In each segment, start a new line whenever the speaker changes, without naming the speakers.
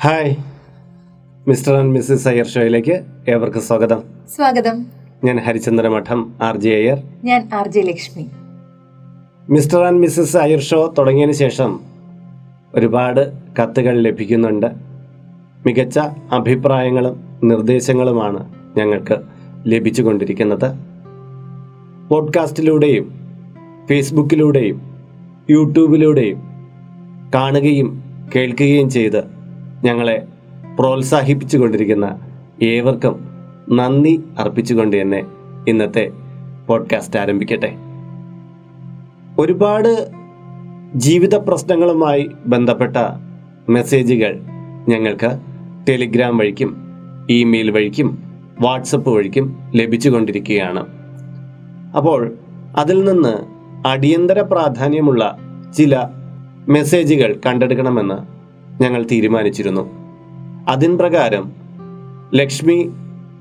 Hi. Mister and Mrs Iyer ഷോയിലേക്ക് ഏവർക്കും സ്വാഗതം.
സ്വാഗതം.
ഞാൻ ഹരിചന്ദ്ര മഠം ആർ ജെ അയ്യർ.
ഞാൻ R J Lakshmi.
Mister and Mrs Iyer show തുടങ്ങിയതിന് ശേഷം ഒരുപാട് കത്തുകൾ ലഭിക്കുന്നുണ്ട്. മികച്ച അഭിപ്രായങ്ങളും നിർദ്ദേശങ്ങളുമാണ് ഞങ്ങൾക്ക് ലഭിച്ചുകൊണ്ടിരിക്കുന്നത്. പോഡ്കാസ്റ്റിലൂടെയും ഫേസ്ബുക്കിലൂടെയും യൂട്യൂബിലൂടെയും കാണുകയും കേൾക്കുകയും ചെയ്ത് ഞങ്ങളെ പ്രോത്സാഹിപ്പിച്ചു കൊണ്ടിരിക്കുന്ന ഏവർക്കും നന്ദി അർപ്പിച്ചുകൊണ്ട് തന്നെ ഇന്നത്തെ പോഡ്കാസ്റ്റ് ആരംഭിക്കട്ടെ. ഒരുപാട് ജീവിത പ്രശ്നങ്ങളുമായി ബന്ധപ്പെട്ട മെസ്സേജുകൾ ഞങ്ങൾക്ക് ടെലിഗ്രാം വഴിക്കും ഇമെയിൽ വഴിക്കും വാട്സപ്പ് വഴിക്കും ലഭിച്ചുകൊണ്ടിരിക്കുകയാണ്. അപ്പോൾ അതിൽ നിന്ന് അടിയന്തര പ്രാധാന്യമുള്ള ചില മെസ്സേജുകൾ കണ്ടെടുക്കണമെന്ന് ഞങ്ങൾ തീരുമാനിച്ചിരുന്നു. അതിൻ പ്രകാരം ലക്ഷ്മി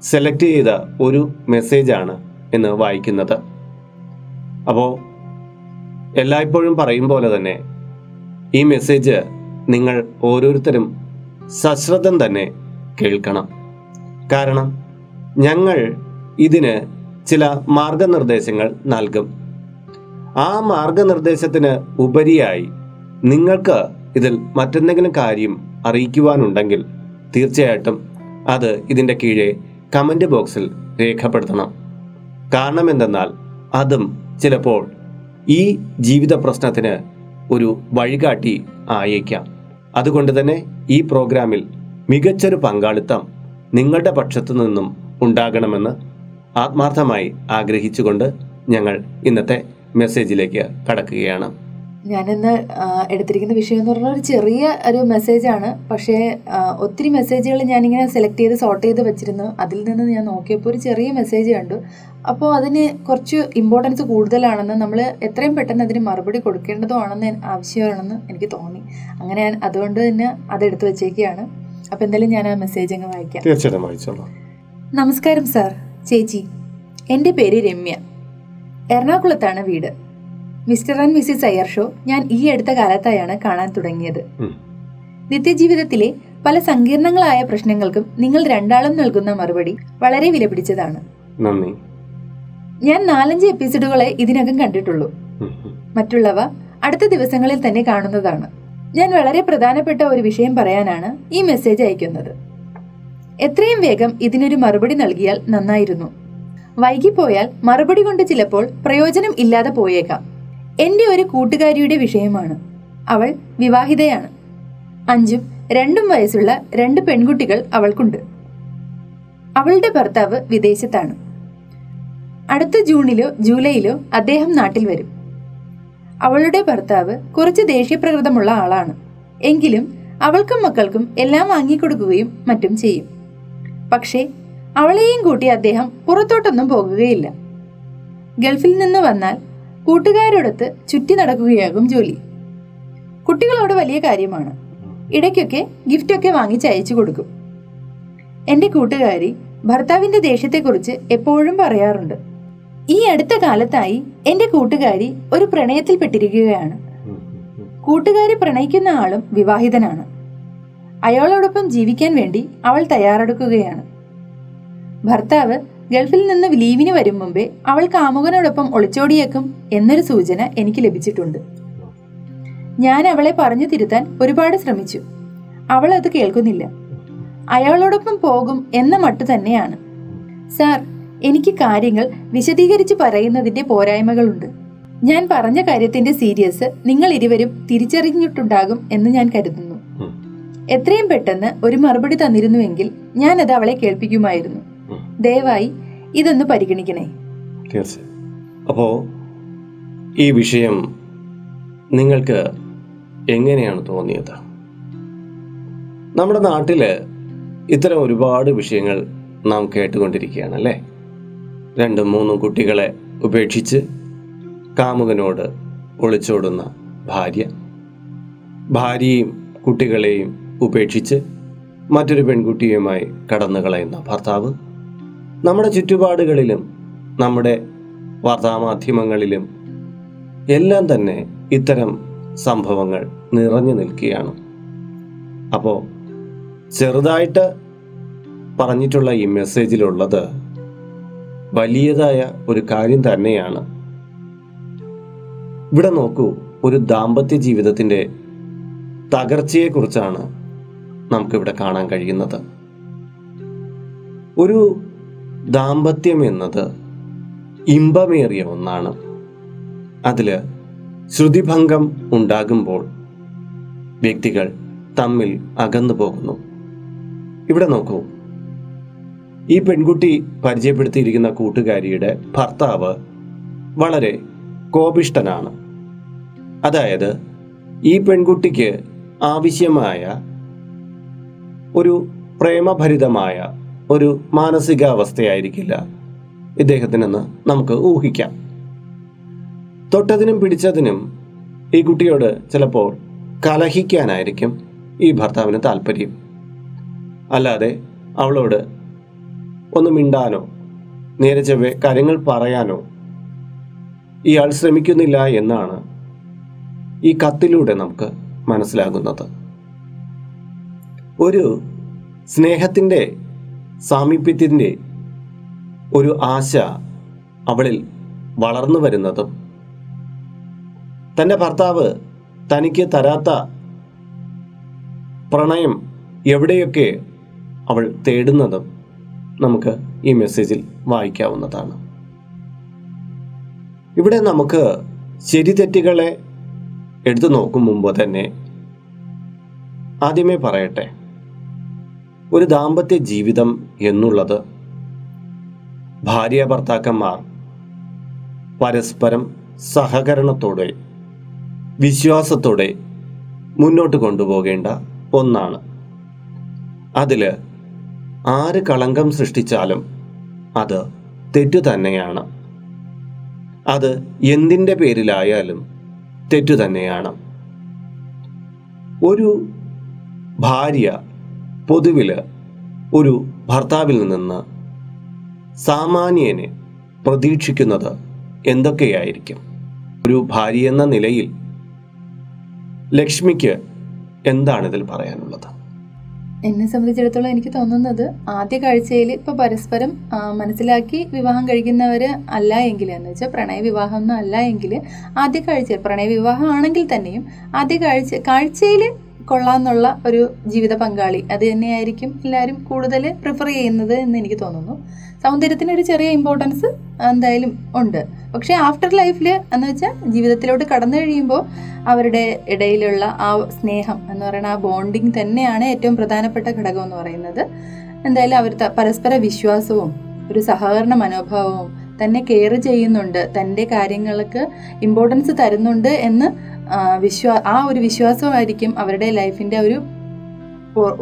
സെലക്ട് ചെയ്ത ഒരു മെസ്സേജാണ് എന്ന് വായിക്കുന്നത്. അപ്പോൾ എല്ലായ്പ്പോഴും പറയും പോലെ തന്നെ ഈ മെസ്സേജ് നിങ്ങൾ ഓരോരുത്തരും സശ്രദ്ധം തന്നെ കേൾക്കണം. കാരണം ഞങ്ങൾ ഇതിന് ചില മാർഗനിർദ്ദേശങ്ങൾ നൽകും. ആ മാർഗനിർദ്ദേശത്തിന് ഉപരിയായി നിങ്ങൾക്ക് ഇതിൽ മറ്റെന്തെങ്കിലും കാര്യം അറിയിക്കുവാനുണ്ടെങ്കിൽ തീർച്ചയായിട്ടും അത് ഇതിന്റെ കീഴെ കമന്റ് ബോക്സിൽ രേഖപ്പെടുത്തണം. കാരണം എന്തെന്നാൽ അതും ചിലപ്പോൾ ഈ ജീവിത പ്രശ്നത്തിന് ഒരു വഴികാട്ടി ആയേക്കാം. അതുകൊണ്ട് തന്നെ ഈ പ്രോഗ്രാമിൽ മികച്ചൊരു പങ്കാളിത്തം നിങ്ങളുടെ പക്ഷത്തു നിന്നും ഉണ്ടാകണമെന്ന് ആത്മാർത്ഥമായി ആഗ്രഹിച്ചുകൊണ്ട് ഞങ്ങൾ ഇന്നത്തെ മെസ്സേജിലേക്ക് കടക്കുകയാണ്.
ഞാനിന്ന് എടുത്തിരിക്കുന്ന വിഷയം എന്ന് പറഞ്ഞാൽ ഒരു ചെറിയ ഒരു മെസ്സേജാണ് പക്ഷേ ഒത്തിരി മെസ്സേജുകൾ ഞാനിങ്ങനെ സെലക്ട് ചെയ്ത് സോർട്ട് ചെയ്ത് വെച്ചിരുന്നു. അതിൽ നിന്ന് ഞാൻ നോക്കിയപ്പോൾ ഒരു ചെറിയ മെസ്സേജ് കണ്ടു. അപ്പോൾ അതിന് കുറച്ച് ഇമ്പോർട്ടൻസ് കൂടുതലാണെന്ന് നമ്മൾ എത്രയും പെട്ടെന്ന് അതിന് മറുപടി കൊടുക്കേണ്ടതുമാണെന്ന് ആവശ്യമാണെന്ന് എനിക്ക് തോന്നി. അങ്ങനെ ഞാൻ അതുകൊണ്ട് തന്നെ അത് അതെടുത്ത് വെച്ചേക്കുകയാണ് അപ്പോൾ എന്തായാലും ഞാൻ ആ മെസ്സേജ് അങ്ങ് വായിക്കാം.
തീർച്ചയായിട്ടും
നമസ്കാരം സാർ ചേച്ചി എന്റെ പേര് രമ്യ. എറണാകുളത്താണ് വീട്. Mister and Mrs Iyer show ഞാൻ ഈ അടുത്ത കാലത്തായാണ് കാണാൻ തുടങ്ങിയത്. നിത്യജീവിതത്തിലെ പല സങ്കീർണങ്ങളായ പ്രശ്നങ്ങൾക്കും നിങ്ങൾ രണ്ടാളും നൽകുന്ന മറുപടി വളരെ വിലപിടിച്ചതാണ് ഞാൻ നാലഞ്ച് എപ്പിസോഡുകളെ ഇതിനകം കണ്ടിട്ടുള്ളൂ. മറ്റുള്ളവ അടുത്ത ദിവസങ്ങളിൽ തന്നെ കാണുന്നതാണ്. ഞാൻ വളരെ പ്രധാനപ്പെട്ട ഒരു വിഷയം പറയാനാണ് ഈ മെസ്സേജ് അയക്കുന്നത്. എത്രയും വേഗം ഇതിനൊരു മറുപടി നൽകിയാൽ നന്നായിരുന്നു. വൈകിപ്പോയാൽ മറുപടി കൊണ്ട് ചിലപ്പോൾ പ്രയോജനം ഇല്ലാതെ പോയേക്കാം. എന്റെ ഒരു കൂട്ടുകാരിയുടെ വിഷയമാണ്. അവൾ വിവാഹിതയാണ്. അഞ്ചും രണ്ടും വയസ്സുള്ള രണ്ട് പെൺകുട്ടികൾ അവൾക്കുണ്ട്. അവളുടെ ഭർത്താവ് വിദേശത്താണ്. അടുത്ത ജൂണിലോ ജൂലൈയിലോ അദ്ദേഹം നാട്ടിൽ വരും. അവളുടെ ഭർത്താവ് കുറച്ച് ദേഷ്യപ്രകൃതമുള്ള ആളാണ്. എങ്കിലും അവൾക്കും മക്കൾക്കും എല്ലാം വാങ്ങിക്കൊടുക്കുകയും മറ്റും ചെയ്യും. പക്ഷേ അവളെയും കൂട്ടി അദ്ദേഹം പുറത്തോട്ടൊന്നും പോകുകയില്ല. ഗൾഫിൽ നിന്ന് വന്നാൽ കൂട്ടുകാരോടൊത്ത് ചുറ്റി നടക്കുകയാകും ജോലി. കുട്ടികളോട് വലിയ കാര്യമാണ്. ഇടയ്ക്കൊക്കെ ഗിഫ്റ്റൊക്കെ വാങ്ങിച്ച് അയച്ചു കൊടുക്കും. എന്റെ കൂട്ടുകാരി ഭർത്താവിന്റെ ദേഷ്യത്തെക്കുറിച്ച് എപ്പോഴും പറയാറുണ്ട്. ഈ അടുത്ത കാലത്തായി എന്റെ കൂട്ടുകാരി ഒരു പ്രണയത്തിൽപ്പെട്ടിരിക്കുകയാണ്. കൂട്ടുകാരി പ്രണയിക്കുന്ന ആളും വിവാഹിതനാണ്. അയാളോടൊപ്പം ജീവിക്കാൻ വേണ്ടി അവൾ തയ്യാറെടുക്കുകയാണ്. ഭർത്താവ് ഗൾഫിൽ നിന്ന് ലീവിന് വരും മുമ്പേ അവൾ കാമുകനോടൊപ്പം ഒളിച്ചോടിയേക്കും എന്നൊരു സൂചന എനിക്ക് ലഭിച്ചിട്ടുണ്ട്. ഞാൻ അവളെ പറഞ്ഞു തിരുത്താൻ ഒരുപാട് ശ്രമിച്ചു. അവൾ അത് കേൾക്കുന്നില്ല. അയാളോടൊപ്പം പോകും എന്ന മട്ടു തന്നെയാണ്. സാർ എനിക്ക് കാര്യങ്ങൾ വിശദീകരിച്ച് പറയുന്നതിന്റെ പോരായ്മകളുണ്ട്. ഞാൻ പറഞ്ഞ കാര്യത്തിന്റെ സീരിയസ് നിങ്ങൾ ഇരുവരും തിരിച്ചറിഞ്ഞിട്ടുണ്ടാകും എന്ന് ഞാൻ കരുതുന്നു. എത്രയും പെട്ടെന്ന് ഒരു മറുപടി തന്നിരുന്നുവെങ്കിൽ ഞാൻ അത് അവളെ കേൾപ്പിക്കുമായിരുന്നു. ദയവായി ഇതൊന്ന് പരിഗണിക്കണേ.
തീർച്ചയായും. അപ്പോൾ ഈ വിഷയം നിങ്ങൾക്ക് എങ്ങനെയാണ് തോന്നിയത്? നമ്മുടെ നാട്ടിൽ ഇത്തരം ഒരുപാട് വിഷയങ്ങൾ നാം കേട്ടുകൊണ്ടിരിക്കുകയാണ് അല്ലേ? രണ്ടും മൂന്നും കുട്ടികളെ ഉപേക്ഷിച്ച് കാമുകനോട് ഒളിച്ചോടുന്ന ഭാര്യ ഭാര്യയും കുട്ടികളെയും ഉപേക്ഷിച്ച് മറ്റൊരു പെൺകുട്ടിയുമായി കടന്നു കളയുന്ന ഭർത്താവ് നമ്മുടെ ചുറ്റുപാടുകളിലും നമ്മുടെ വാർത്താമാധ്യമങ്ങളിലും എല്ലാം തന്നെ ഇത്തരം സംഭവങ്ങൾ നിറഞ്ഞു നിൽക്കുകയാണ്. അപ്പോൾ ചെറുതായിട്ട് പറഞ്ഞിട്ടുള്ള ഈ മെസ്സേജിലുള്ളത് വലിയതായ ഒരു കാര്യം തന്നെയാണ്. ഇവിടെ നോക്കൂ ഒരു ദാമ്പത്യ ജീവിതത്തിന്റെ തകർച്ചയെക്കുറിച്ചാണ് നമുക്കിവിടെ കാണാൻ കഴിയുന്നത്. ഒരു ദാമ്പത്യം എന്നത് ഇമ്പമേറിയ ഒന്നാണ്. അതിൽ ശ്രുതിഭംഗം ഉണ്ടാകുമ്പോൾ വ്യക്തികൾ തമ്മിൽ അകന്നു പോകുന്നു. ഇവിടെ നോക്കൂ. ഈ പെൺകുട്ടി പരിചയപ്പെടുത്തിയിരിക്കുന്ന കൂട്ടുകാരിയുടെ ഭർത്താവ് വളരെ കോപിഷ്ടനാണ് അതായത് ഈ പെൺകുട്ടിക്ക് ആവശ്യമായ ഒരു പ്രേമഭരിതമായ ഒരു മാനസികാവസ്ഥയായിരിക്കില്ല. ഇദ്ദേഹത്തിനെന്ന് നമുക്ക് ഊഹിക്കാം. തൊട്ടതിനും പിടിച്ചതിനും ഈ കുട്ടിയോട് ചിലപ്പോൾ കലഹിക്കാനായിരിക്കും ഈ ഭർത്താവിന് താല്പര്യം. അല്ലാതെ അവളോട് ഒന്ന് മിണ്ടാനോ? നേരെ ചെവ്വേ കാര്യങ്ങൾ പറയാനോ? ഇയാൾ ശ്രമിക്കുന്നില്ല എന്നാണ് ഈ കത്തിലൂടെ നമുക്ക് മനസ്സിലാകുന്നത്. ഒരു സ്നേഹത്തിന്റെ സാമീപ്യത്തിന്റെ ഒരു ആശ അവളിൽ വളർന്നു വരുന്നതും തന്റെ ഭർത്താവ് തനിക്ക് തരാത്ത പ്രണയം എവിടെയൊക്കെ അവൾ തേടുന്നതും നമുക്ക് ഈ മെസ്സേജിൽ വായിക്കാവുന്നതാണ്. ഇവിടെ നമുക്ക് ശരി തെറ്റുകളെ എടുത്തു നോക്കും മുമ്പ് തന്നെ. ആദ്യമേ പറയട്ടെ. ഒരു ദാമ്പത്യ ജീവിതം എന്നുള്ളത് ഭാര്യ ഭർത്താക്കന്മാർ പരസ്പരം സഹകരണത്തോടെ വിശ്വാസത്തോടെ മുന്നോട്ട് കൊണ്ടുപോകേണ്ട ഒന്നാണ്. അതിൽ ആര് കളങ്കം സൃഷ്ടിച്ചാലും അത് തെറ്റു തന്നെയാണ്. അത് എന്തിന്റെ പേരിലായാലും തെറ്റു തന്നെയാണ്. ഒരു ഭാര്യ പൊതുവിൽ ഒരു ഭർത്താവിൽ നിന്ന് സാമാന്യനെ പ്രതീക്ഷിക്കുന്നത് എന്തൊക്കെയായിരിക്കും? ഒരു ഭാര്യ എന്ന നിലയിൽ ലക്ഷ്മിക്ക് എന്താണ് ഇതിൽ പറയാനുള്ളത്?
എന്നെ സംബന്ധിച്ചിടത്തോളം എനിക്ക് തോന്നുന്നത് ആദ്യ കാഴ്ചയിൽ ഇപ്പൊ പരസ്പരം മനസ്സിലാക്കി വിവാഹം കഴിക്കുന്നവര് അല്ല എങ്കിൽ എന്ന് വെച്ചാൽ പ്രണയ വിവാഹം ഒന്നും അല്ല എങ്കിൽ ആദ്യ കാഴ്ച പ്രണയ വിവാഹം ആണെങ്കിൽ തന്നെയും ആദ്യ കാഴ്ച കാഴ്ചയിൽ കൊള്ളാന്നുള്ള ഒരു ജീവിത പങ്കാളി. അത് തന്നെയായിരിക്കും എല്ലാവരും കൂടുതൽ പ്രിഫർ ചെയ്യുന്നത് എന്ന് എനിക്ക് തോന്നുന്നു. സൗന്ദര്യത്തിന് ഒരു ചെറിയ ഇമ്പോർട്ടൻസ് എന്തായാലും ഉണ്ട്. പക്ഷേ ആഫ്റ്റർ ലൈഫിൽ എന്ന് വെച്ചാൽ ജീവിതത്തിലോട്ട് കടന്നു കഴിയുമ്പോൾ അവരുടെ ഇടയിലുള്ള ആ സ്നേഹം എന്ന് പറയുന്ന ആ ബോണ്ടിങ് തന്നെയാണ് ഏറ്റവും പ്രധാനപ്പെട്ട ഘടകം എന്ന് പറയുന്നത്. എന്തായാലും അവർ പരസ്പര വിശ്വാസവും ഒരു സഹകരണ മനോഭാവവും തന്നെ കെയർ ചെയ്യുന്നുണ്ട്. തന്റെ കാര്യങ്ങൾക്ക് ഇമ്പോർട്ടൻസ് തരുന്നുണ്ട് എന്ന് വിശ്വാ ആ ഒരു വിശ്വാസമായിരിക്കും അവരുടെ ലൈഫിന്റെ ഒരു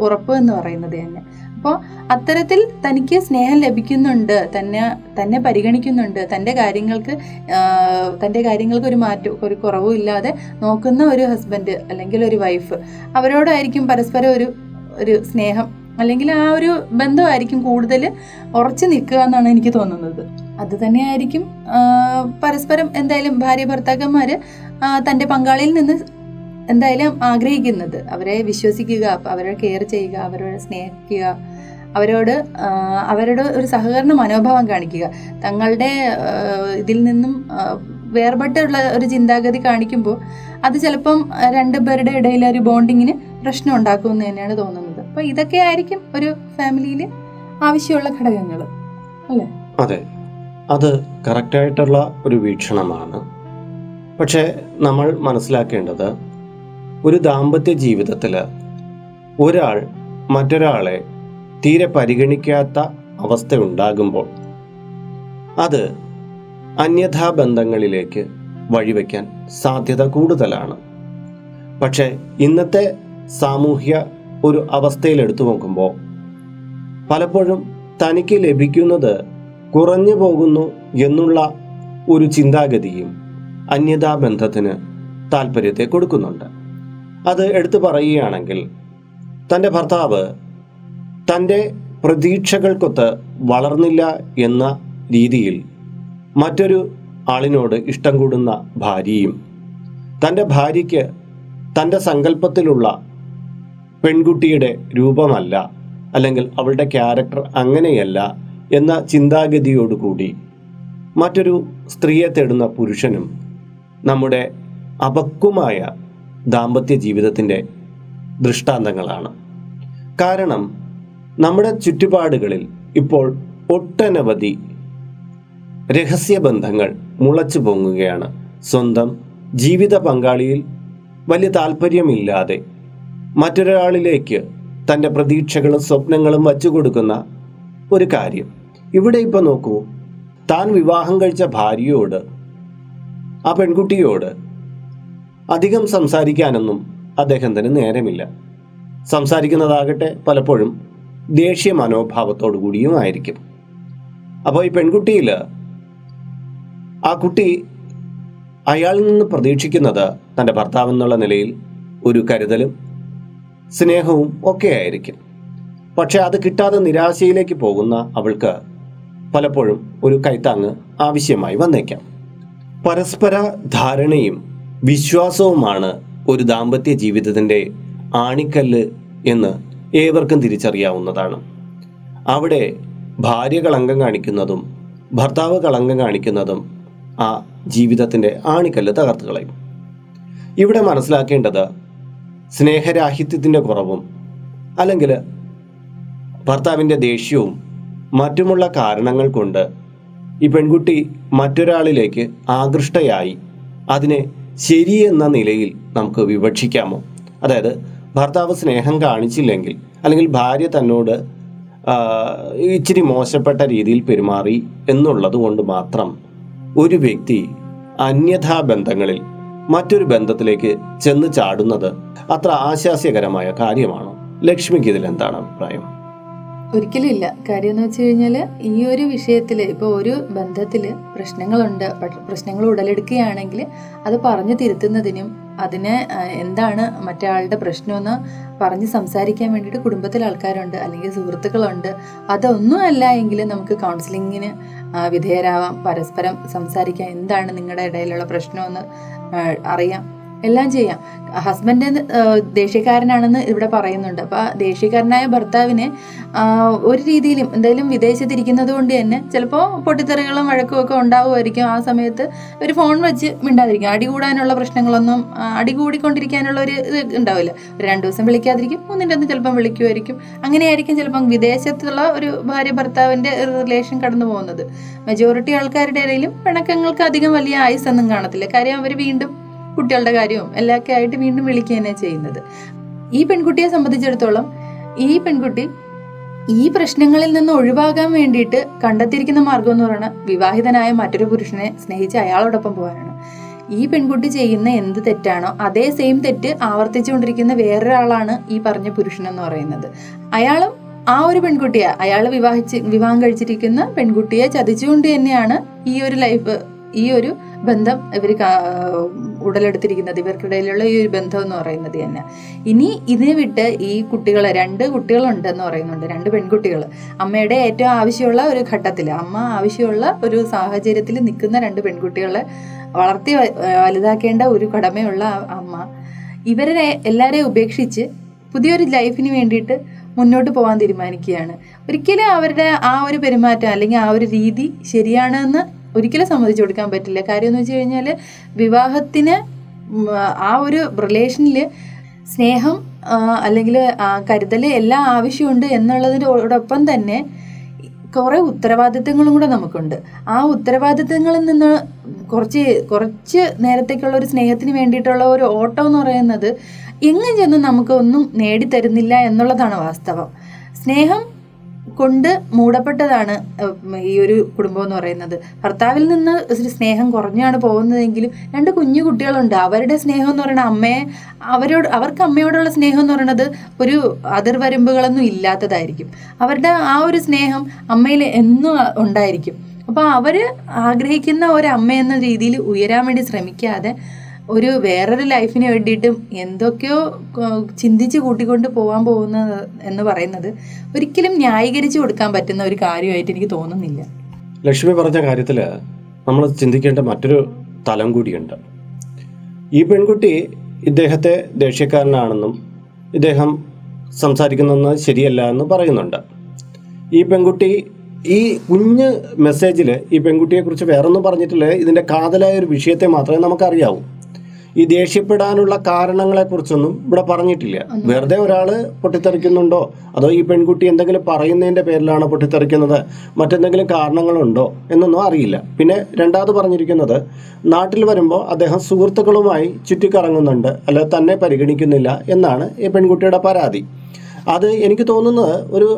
ഉറപ്പ് എന്ന് പറയുന്നത് തന്നെ. അപ്പോൾ അത്തരത്തിൽ തനിക്ക് സ്നേഹം ലഭിക്കുന്നുണ്ട് തന്നെ തന്നെ പരിഗണിക്കുന്നുണ്ട്. തന്റെ കാര്യങ്ങൾക്ക് തന്റെ കാര്യങ്ങൾക്ക് ഒരു മാറ്റം ഒരു കുറവും ഇല്ലാതെ നോക്കുന്ന ഒരു ഹസ്ബൻഡ് അല്ലെങ്കിൽ ഒരു വൈഫ് അവരോടായിരിക്കും പരസ്പരം ഒരു ഒരു സ്നേഹം അല്ലെങ്കിൽ ആ ഒരു ബന്ധമായിരിക്കും കൂടുതൽ ഉറച്ചു നിൽക്കുക എന്നാണ് എനിക്ക് തോന്നുന്നത്. അത് തന്നെയായിരിക്കും പരസ്പരം എന്തായാലും ഭാര്യ ഭർത്താക്കന്മാർ തന്റെ പങ്കാളിയിൽ നിന്ന് എന്തായാലും ആഗ്രഹിക്കുന്നത്. അവരെ വിശ്വസിക്കുക അവരെ കെയർ ചെയ്യുക അവരോട് സ്നേഹിക്കുക അവരോട് അവരുടെ ഒരു സഹകരണ മനോഭാവം കാണിക്കുക. തങ്ങളുടെ ഇതിൽ നിന്നും വേർപെട്ടുള്ള ഒരു ചിന്താഗതി കാണിക്കുമ്പോൾ അത് ചിലപ്പം രണ്ടു പേരുടെ ഇടയിൽ ഒരു ബോണ്ടിങ്ങിന് പ്രശ്നം ഉണ്ടാക്കുമെന്ന് തന്നെയാണ് തോന്നുന്നത്. അപ്പോൾ ഇതൊക്കെ ആയിരിക്കും ഒരു ഫാമിലിയിൽ ആവശ്യമുള്ള ഘടകങ്ങൾ അല്ലേ?
അതെ. അത് കറക്റ്റായിട്ടുള്ള ഒരു വീക്ഷണമാണ്. പക്ഷേ നമ്മൾ മനസ്സിലാക്കേണ്ടത് ഒരു ദാമ്പത്യ ജീവിതത്തിൽ ഒരാൾ മറ്റൊരാളെ തീരെ പരിഗണിക്കാത്ത അവസ്ഥ ഉണ്ടാകുമ്പോൾ അത് അന്യഥാ ബന്ധങ്ങളിലേക്ക് വഴിവെക്കാൻ സാധ്യത കൂടുതലാണ്. പക്ഷേ ഇന്നത്തെ സാമൂഹ്യ ഒരു അവസ്ഥയിൽ എടുത്തു നോക്കുമ്പോൾ പലപ്പോഴും തനിക്ക് ലഭിക്കുന്നത് കുറഞ്ഞു പോകുന്നു എന്നുള്ള ഒരു ചിന്താഗതിയും അന്യതാ ബന്ധത്തിന് താല്പര്യത്തെ കൊടുക്കുന്നുണ്ട്. അത് എടുത്തു പറയുകയാണെങ്കിൽ തന്റെ ഭർത്താവ് തന്റെ പ്രതീക്ഷകൾക്കൊത്ത് വളർന്നില്ല എന്ന രീതിയിൽ മറ്റൊരു ആളിനോട് ഇഷ്ടം കൂടുന്ന ഭാര്യയും തന്റെ ഭാര്യയ്ക്ക് തന്റെ സങ്കല്പത്തിലുള്ള പെൺകുട്ടിയുടെ രൂപമല്ല അല്ലെങ്കിൽ അവളുടെ ക്യാരക്ടർ അങ്ങനെയല്ല എന്ന ചിന്താഗതിയോടുകൂടി മറ്റൊരു സ്ത്രീയെ തേടുന്ന പുരുഷനും നമ്മുടെ അപക്വമായ ദാമ്പത്യ ജീവിതത്തിന്റെ ദൃഷ്ടാന്തങ്ങളാണ്. കാരണം നമ്മുടെ ചുറ്റുപാടുകളിൽ ഇപ്പോൾ ഒട്ടനവധി രഹസ്യബന്ധങ്ങൾ മുളച്ചു പൊങ്ങുകയാണ്. സ്വന്തം ജീവിത പങ്കാളിയിൽ വലിയ താല്പര്യമില്ലാതെ മറ്റൊരാളിലേക്ക് തന്റെ പ്രതീക്ഷകളും സ്വപ്നങ്ങളും വച്ചു കൊടുക്കുന്ന ഒരു കാര്യം. ഇവിടെ ഇപ്പൊ നോക്കൂ. താൻ വിവാഹം കഴിച്ച ഭാര്യയോട് ആ പെൺകുട്ടിയോട് അധികം സംസാരിക്കാനൊന്നും അദ്ദേഹത്തിന് നേരമില്ല. സംസാരിക്കുന്നതാകട്ടെ പലപ്പോഴും ദേഷ്യ മനോഭാവത്തോടു കൂടിയും ആയിരിക്കും. അപ്പോൾ ഈ പെൺകുട്ടിയിൽ ആ കുട്ടി അയാളിൽ നിന്ന് പ്രതീക്ഷിക്കുന്നത് തന്റെ ഭർത്താവ് എന്നുള്ള നിലയിൽ ഒരു കരുതലും സ്നേഹവും ഒക്കെ ആയിരിക്കും. പക്ഷെ അത് കിട്ടാതെ നിരാശയിലേക്ക് പോകുന്ന അവൾക്ക് പലപ്പോഴും ഒരു കൈത്താങ്ങ് ആവശ്യമായി വന്നേക്കാം. പരസ്പര ധാരണയും വിശ്വാസവുമാണ് ഒരു ദാമ്പത്യ ജീവിതത്തിന്റെ ആണിക്കല്ല് എന്ന് ഏവർക്കും തിരിച്ചറിയാവുന്നതാണ്. അവിടെ ഭാര്യ കളങ്കം കാണിക്കുന്നതും ഭർത്താവ് കളങ്കം കാണിക്കുന്നതും ആ ജീവിതത്തിന്റെ ആണിക്കല്ല് തകർത്ത് കളയും. ഇവിടെ മനസ്സിലാക്കേണ്ടത് സ്നേഹരാഹിത്യത്തിന്റെ കുറവും അല്ലെങ്കിൽ ഭർത്താവിന്റെ ദേഷ്യവും മറ്റുമുള്ള കാരണങ്ങൾ കൊണ്ട് ഈ പെൺകുട്ടി മറ്റൊരാളിലേക്ക് ആകൃഷ്ടയായി അതിനെ ശരിയെന്ന നിലയിൽ നമുക്ക് വിവക്ഷിക്കാമോ? അതായത് ഭർത്താവ് സ്നേഹം കാണിച്ചില്ലെങ്കിൽ അല്ലെങ്കിൽ ഭാര്യ തന്നോട് ഇച്ചിരി മോശപ്പെട്ട രീതിയിൽ പെരുമാറി എന്നുള്ളത് കൊണ്ട് മാത്രം ഒരു വ്യക്തി അന്യഥാ ബന്ധങ്ങളിൽ മറ്റൊരു ബന്ധത്തിലേക്ക് ചെന്ന് ചാടുന്നത് അത്ര ആശാസ്യകരമായ കാര്യമാണോ? ലക്ഷ്മിക്ക് ഇതിൽ എന്താണ് അഭിപ്രായം?
ഒരിക്കലും ഇല്ല കാര്യം എന്ന് വെച്ച് കഴിഞ്ഞാൽ ഈ ഒരു വിഷയത്തിൽ ഇപ്പോൾ ഒരു ബന്ധത്തിൽ പ്രശ്നങ്ങളുണ്ട് പ്രശ്നങ്ങൾ ഉടലെടുക്കുകയാണെങ്കിൽ അത് പറഞ്ഞു തിരുത്തുന്നതിനും അതിനെ എന്താണ് മറ്റേ പ്രശ്നമെന്ന് പറഞ്ഞ് സംസാരിക്കാൻ വേണ്ടിയിട്ട് കുടുംബത്തിലെ ആൾക്കാരുണ്ട് അല്ലെങ്കിൽ സുഹൃത്തുക്കളുണ്ട്. അതൊന്നും അല്ല എങ്കിൽ നമുക്ക് കൗൺസിലിങ്ങിന് വിധേയരാവാം പരസ്പരം സംസാരിക്കാം എന്താണ് നിങ്ങളുടെ ഇടയിലുള്ള പ്രശ്നമെന്ന് അറിയാം. എല്ലാം ചെയ്യാം. ഹസ്ബൻഡ് ദേഷ്യക്കാരനാണെന്ന് ഇവിടെ പറയുന്നുണ്ട്. അപ്പോൾ ആ ദേഷ്യക്കാരനായ ഭർത്താവിനെ ഒരു രീതിയിലും എന്തായാലും വിദേശത്തിരിക്കുന്നത് കൊണ്ട് തന്നെ ചിലപ്പോൾ പൊട്ടിത്തെറികളും വഴക്കും ഒക്കെ ഉണ്ടാവുമായിരിക്കും. ആ സമയത്ത് ഒരു ഫോൺ വെച്ച് മിണ്ടാതിരിക്കും. അടി കൂടാനുള്ള പ്രശ്നങ്ങളൊന്നും അടി കൂടിക്കൊണ്ടിരിക്കാനുള്ള ഒരു ഇത് ഉണ്ടാവില്ല. ഒരു രണ്ട് ദിവസം വിളിക്കാതിരിക്കും മൂന്നിന്റെ ഒന്ന് ചിലപ്പം വിളിക്കുമായിരിക്കും. അങ്ങനെയായിരിക്കും ചിലപ്പം വിദേശത്തുള്ള ഒരു ഭാര്യ ഭർത്താവിന്റെ റിലേഷൻ കടന്നു പോകുന്നത്. മെജോറിറ്റി ആൾക്കാരുടെ ഇടയിലും പിണക്കങ്ങൾക്ക് അധികം വലിയ ആയുസൊന്നും കാണത്തില്ല. കാര്യം അവർ വീണ്ടും കുട്ടികളുടെ കാര്യവും എല്ലാമൊക്കെ ആയിട്ട് വീണ്ടും വിളിക്കുക തന്നെ ചെയ്യുന്നത്. ഈ പെൺകുട്ടിയെ സംബന്ധിച്ചിടത്തോളം ഈ പെൺകുട്ടി ഈ പ്രശ്നങ്ങളിൽ നിന്ന് ഒഴിവാകാൻ വേണ്ടിയിട്ട് കണ്ടെത്തിയിരിക്കുന്ന മാർഗം എന്ന് പറയുന്നത് വിവാഹിതനായ മറ്റൊരു പുരുഷനെ സ്നേഹിച്ച് അയാളോടൊപ്പം പോകാനാണ്. ഈ പെൺകുട്ടി ചെയ്യുന്ന എന്ത് തെറ്റാണോ അതേ സെയിം തെറ്റ് ആവർത്തിച്ചുകൊണ്ടിരിക്കുന്ന വേറൊരാളാണ് ഈ പറഞ്ഞ പുരുഷൻ എന്ന് പറയുന്നത്. അയാളും ആ ഒരു പെൺകുട്ടിയെ. അയാൾ വിവാഹിച്ച് വിവാഹം കഴിച്ചിരിക്കുന്ന പെൺകുട്ടിയെ ചതിച്ചുകൊണ്ട് തന്നെയാണ് ഈ ഒരു ലൈഫ് ഈ ഒരു ബന്ധം ഇവർ ഉടലെടുത്തിരിക്കുന്നത്. ഇവർക്കിടയിലുള്ള ഈ ഒരു ബന്ധം എന്ന് പറയുന്നത് തന്നെ. ഇനി ഇതിനെ വിട്ട് ഈ കുട്ടികളെ രണ്ട് കുട്ടികളുണ്ടെന്ന് പറയുന്നുണ്ട്. രണ്ട് പെൺകുട്ടികൾ അമ്മയുടെ ഏറ്റവും ആവശ്യമുള്ള ഒരു ഘട്ടത്തിൽ അമ്മ ആവശ്യമുള്ള ഒരു സാഹചര്യത്തിൽ നിൽക്കുന്ന രണ്ട് പെൺകുട്ടികളെ വളർത്തി വലുതാക്കേണ്ട ഒരു കടമയുള്ള അമ്മ. ഇവരെ എല്ലാവരെയും ഉപേക്ഷിച്ച് പുതിയൊരു ലൈഫിന് വേണ്ടിയിട്ട് മുന്നോട്ട് പോകാൻ തീരുമാനിക്കുകയാണ്. ഒരിക്കലും അവരുടെ ആ ഒരു പെരുമാറ്റം അല്ലെങ്കിൽ ആ ഒരു രീതി ശരിയാണെന്ന് ഒരിക്കലും സമ്മതിച്ചു കൊടുക്കാൻ പറ്റില്ല. കാര്യം എന്ന് വെച്ച് കഴിഞ്ഞാൽ വിവാഹത്തിന് ആ ഒരു റിലേഷനിൽ സ്നേഹം അല്ലെങ്കിൽ കരുതൽ എല്ലാം ആവശ്യമുണ്ട് എന്നുള്ളതിനോടൊപ്പം തന്നെ കുറേ ഉത്തരവാദിത്തങ്ങളും കൂടെ നമുക്കുണ്ട്. ആ ഉത്തരവാദിത്തങ്ങളിൽ നിന്ന് കുറച്ച് കുറച്ച് നേരത്തേക്കുള്ള ഒരു സ്നേഹത്തിന് വേണ്ടിയിട്ടുള്ള ഒരു ഓട്ടം എന്ന് പറയുന്നത് എങ്ങും ചെന്ന് നമുക്ക് ഒന്നും നേടിത്തരുന്നില്ല എന്നുള്ളതാണ് വാസ്തവം. സ്നേഹം കൊണ്ട് മൂടപ്പെട്ടതാണ് ഈ ഒരു കുടുംബം എന്ന് പറയുന്നത്. ഭർത്താവിൽ നിന്ന് ഒരു സ്നേഹം കുറഞ്ഞാണ് പോകുന്നതെങ്കിലും രണ്ട് കുഞ്ഞു കുട്ടികളുണ്ട്. അവരുടെ സ്നേഹം എന്ന് പറയുന്നത് അമ്മയെ അവരോട് അവർക്ക് അമ്മയോടുള്ള സ്നേഹം എന്ന് പറയുന്നത് ഒരു അതിർവരമ്പുകളൊന്നും ഇല്ലാത്തതായിരിക്കും. അവരുടെ ആ ഒരു സ്നേഹം അമ്മയിൽ എന്നും ഉണ്ടായിരിക്കും. അപ്പോൾ അവർ ആഗ്രഹിക്കുന്ന ഒരു അമ്മ എന്ന രീതിയിൽ ഉയരാൻ വേണ്ടി ശ്രമിക്കാതെ ഒരു വേറൊരു ലൈഫിന് വേണ്ടിയിട്ടും എന്തൊക്കെയോ ചിന്തിച്ച് കൂട്ടിക്കൊണ്ട് പോകാൻ പോകുന്നത് എന്ന് പറയുന്നത് ഒരിക്കലും ന്യായീകരിച്ചു കൊടുക്കാൻ പറ്റുന്ന ഒരു കാര്യമായിട്ട് എനിക്ക് തോന്നുന്നില്ല.
ലക്ഷ്മി പറഞ്ഞ കാര്യത്തിൽ നമ്മൾ ചിന്തിക്കേണ്ട മറ്റൊരു തലം കൂടിയുണ്ട്. ഈ പെൺകുട്ടി ഇദ്ദേഹത്തെ ദേഷ്യക്കാരനാണെന്നും ഇദ്ദേഹം സംസാരിക്കുന്നത് ശരിയല്ല എന്ന് പറയുന്നുണ്ട്. ഈ പെൺകുട്ടി ഈ കുഞ്ഞ് മെസ്സേജിൽ ഈ പെൺകുട്ടിയെക്കുറിച്ച് വേറൊന്നും പറഞ്ഞിട്ടില്ല. ഇതിന്റെ കാതലായ ഒരു വിഷയത്തെ മാത്രമേ നമുക്കറിയാവൂ. ഈ ദേഷ്യപ്പെടാനുള്ള കാരണങ്ങളെക്കുറിച്ചൊന്നും ഇവിടെ പറഞ്ഞിട്ടില്ല. വെറുതെ ഒരാൾ പൊട്ടിത്തെറിക്കുന്നുണ്ടോ? അതോ ഈ പെൺകുട്ടി എന്തെങ്കിലും പറയുന്നതിന്റെ പേരിലാണ് പൊട്ടിത്തെറിക്കുന്നത്? മറ്റെന്തെങ്കിലും കാരണങ്ങളുണ്ടോ എന്നൊന്നും അറിയില്ല. പിന്നെ രണ്ടാമത് പറഞ്ഞിരിക്കുന്നത് നാട്ടിൽ വരുമ്പോൾ അദ്ദേഹം സുഹൃത്തുക്കളുമായി ചുറ്റിക്കറങ്ങുന്നുണ്ട് അല്ലെ തന്നെ പരിഗണിക്കുന്നില്ല എന്നാണ് ഈ പെൺകുട്ടിയുടെ പരാതി. അത് എനിക്ക് തോന്നുന്നത് ഒരു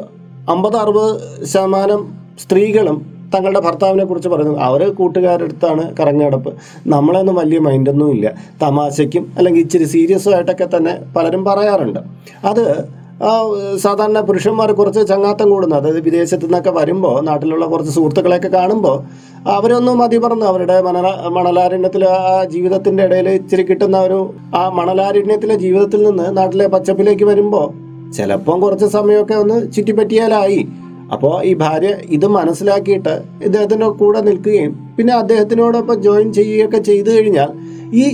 അമ്പത് അറുപത് ശതമാനം സ്ത്രീകളും തങ്ങളുടെ ഭർത്താവിനെ കുറിച്ച് പറയുന്നു അവർ കൂട്ടുകാരടുത്താണ് കറങ്ങടപ്പ്. നമ്മളൊന്നും വലിയ മൈൻഡൊന്നും ഇല്ല. തമാശയ്ക്കും അല്ലെങ്കിൽ ഇച്ചിരി സീരിയസും ആയിട്ടൊക്കെ തന്നെ പലരും പറയാറുണ്ട്. അത് സാധാരണ പുരുഷന്മാർ കുറച്ച് ചങ്ങാത്തം കൂടുന്നു. അതായത് വിദേശത്തു നിന്നൊക്കെ വരുമ്പോൾ നാട്ടിലുള്ള കുറച്ച് സുഹൃത്തുക്കളെയൊക്കെ കാണുമ്പോൾ അവരൊന്നും മതി പറഞ്ഞു അവരുടെ മണല മണലാരണ്യത്തിൽ ആ ജീവിതത്തിന്റെ ഇടയിൽ ഇച്ചിരി കിട്ടുന്ന ഒരു ആ മണലാരണ്യത്തിലെ ജീവിതത്തിൽ നിന്ന് നാട്ടിലെ പച്ചപ്പിലേക്ക് വരുമ്പോൾ ചിലപ്പം കുറച്ച് സമയമൊക്കെ ഒന്ന് ചുറ്റിപ്പറ്റിയാലായി. അപ്പോൾ ഈ ഭാര്യ ഇത് മനസ്സിലാക്കിയിട്ട് ഇദ്ദേഹത്തിന്റെ കൂടെ നിൽക്കുകയും പിന്നെ അദ്ദേഹത്തിനോടൊപ്പം ജോയിൻ ചെയ്യുകയൊക്കെ ചെയ്തു കഴിഞ്ഞാൽ ഈ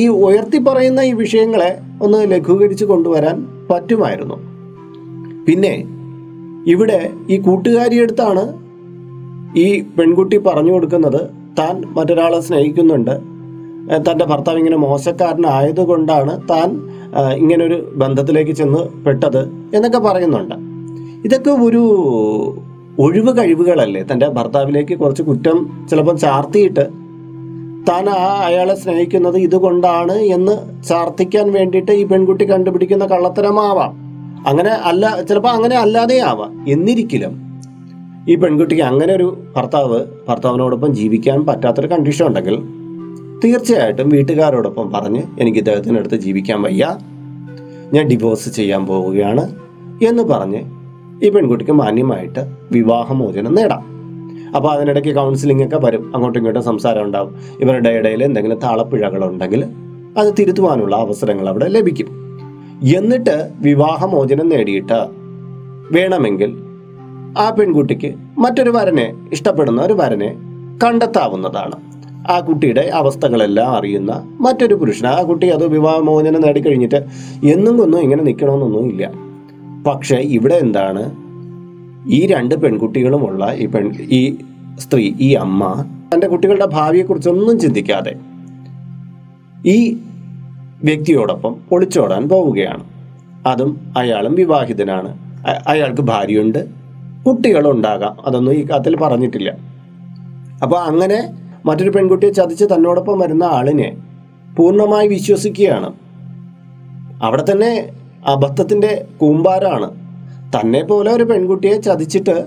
ഈ ഉയർത്തി പറയുന്ന ഈ വിഷയങ്ങളെ ഒന്ന് ലഘൂകരിച്ച് കൊണ്ടുവരാൻ പറ്റുമായിരുന്നു. പിന്നെ ഇവിടെ ഈ കൂട്ടുകാരിയെടുത്താണ് ഈ പെൺകുട്ടി പറഞ്ഞു കൊടുക്കുന്നത്. താൻ മറ്റൊരാളെ സ്നേഹിക്കുന്നുണ്ട്. തന്റെ ഭർത്താവ് ഇങ്ങനെ മോശക്കാരനായതുകൊണ്ടാണ് താൻ ഇങ്ങനൊരു ബന്ധത്തിലേക്ക് ചെന്ന് പെട്ടത് എന്നൊക്കെ പറയുന്നുണ്ട്. ഇതൊക്കെ ഒരു ഒഴിവ് കഴിവുകളല്ലേ? തന്റെ ഭർത്താവിലേക്ക് കുറച്ച് കുറ്റം ചിലപ്പം ചാർത്തിയിട്ട് താൻ ആ അയാളെ സ്നേഹിക്കുന്നത് ഇതുകൊണ്ടാണ് എന്ന് ചാർത്തിക്കാൻ വേണ്ടിയിട്ട് ഈ പെൺകുട്ടി കണ്ടുപിടിക്കുന്ന കള്ളത്തരമാവാം. അങ്ങനെ അല്ല ചിലപ്പോൾ അങ്ങനെ അല്ലാതെ ആവാം. എന്നിരിക്കലും ഈ പെൺകുട്ടിക്ക് അങ്ങനെ ഒരു ഭർത്താവ് ഭർത്താവിനോടൊപ്പം ജീവിക്കാൻ പറ്റാത്തൊരു കണ്ടീഷൻ ഉണ്ടെങ്കിൽ തീർച്ചയായിട്ടും വീട്ടുകാരോടൊപ്പം പറഞ്ഞ് എനിക്ക് ഇദ്ദേഹത്തിന്റെ അടുത്ത് ജീവിക്കാൻ വയ്യ ഞാൻ ഡിവോഴ്സ് ചെയ്യാൻ പോവുകയാണ് എന്ന് പറഞ്ഞ് ഈ പെൺകുട്ടിക്ക് മാന്യമായിട്ട് വിവാഹമോചനം നേടാം. അപ്പോൾ അതിനിടയ്ക്ക് കൗൺസിലിംഗ് ഒക്കെ വരും. അങ്ങോട്ടും ഇങ്ങോട്ടും സംസാരം ഉണ്ടാവും. ഇവരുടെ ഇടയിൽ എന്തെങ്കിലും താളപ്പിഴകളുണ്ടെങ്കിൽ അത് തിരുത്തുവാനുള്ള അവസരങ്ങൾ അവിടെ ലഭിക്കും. എന്നിട്ട് വിവാഹമോചനം നേടിയിട്ട് വേണമെങ്കിൽ ആ പെൺകുട്ടിക്ക് മറ്റൊരു വരനെ ഇഷ്ടപ്പെടുന്ന ഒരു വരനെ കണ്ടെത്താവുന്നതാണ്. ആ കുട്ടിയുടെ അവസ്ഥകളെല്ലാം അറിയുന്ന മറ്റൊരു പുരുഷൻ ആ കുട്ടി അത് വിവാഹമോചനം നേടിക്കഴിഞ്ഞിട്ട് എന്നും കൊന്നും ഇങ്ങനെ നിൽക്കണമെന്നൊന്നും ഇല്ല പക്ഷേ ഇവിടെ എന്താണ്? ഈ രണ്ട് പെൺകുട്ടികളുമുള്ള ഈ പെൺ ഈ സ്ത്രീ ഈ അമ്മ തന്റെ കുട്ടികളുടെ ഭാവിയെക്കുറിച്ചൊന്നും ചിന്തിക്കാതെ ഈ വ്യക്തിയോടൊപ്പം ഒളിച്ചോടാൻ പോവുകയാണ്. അതും അയാളും വിവാഹിതനാണ്. അയാൾക്ക് ഭാര്യയുണ്ട്. കുട്ടികളുണ്ടാകാം. അതൊന്നും ഈ കത്തിൽ പറഞ്ഞിട്ടില്ല. അപ്പോൾ അങ്ങനെ മറ്റൊരു പെൺകുട്ടിയെ ചതിച്ച് തന്നോടൊപ്പം വരുന്ന ആളിനെ പൂർണമായി വിശ്വസിക്കുകയാണ്. അവിടെ തന്നെ അബദ്ധത്തിന്റെ കൂമ്പാരാണ് തന്നെ പോലെ ഒരു പെൺകുട്ടിയെ ചതിച്ചിട്ട്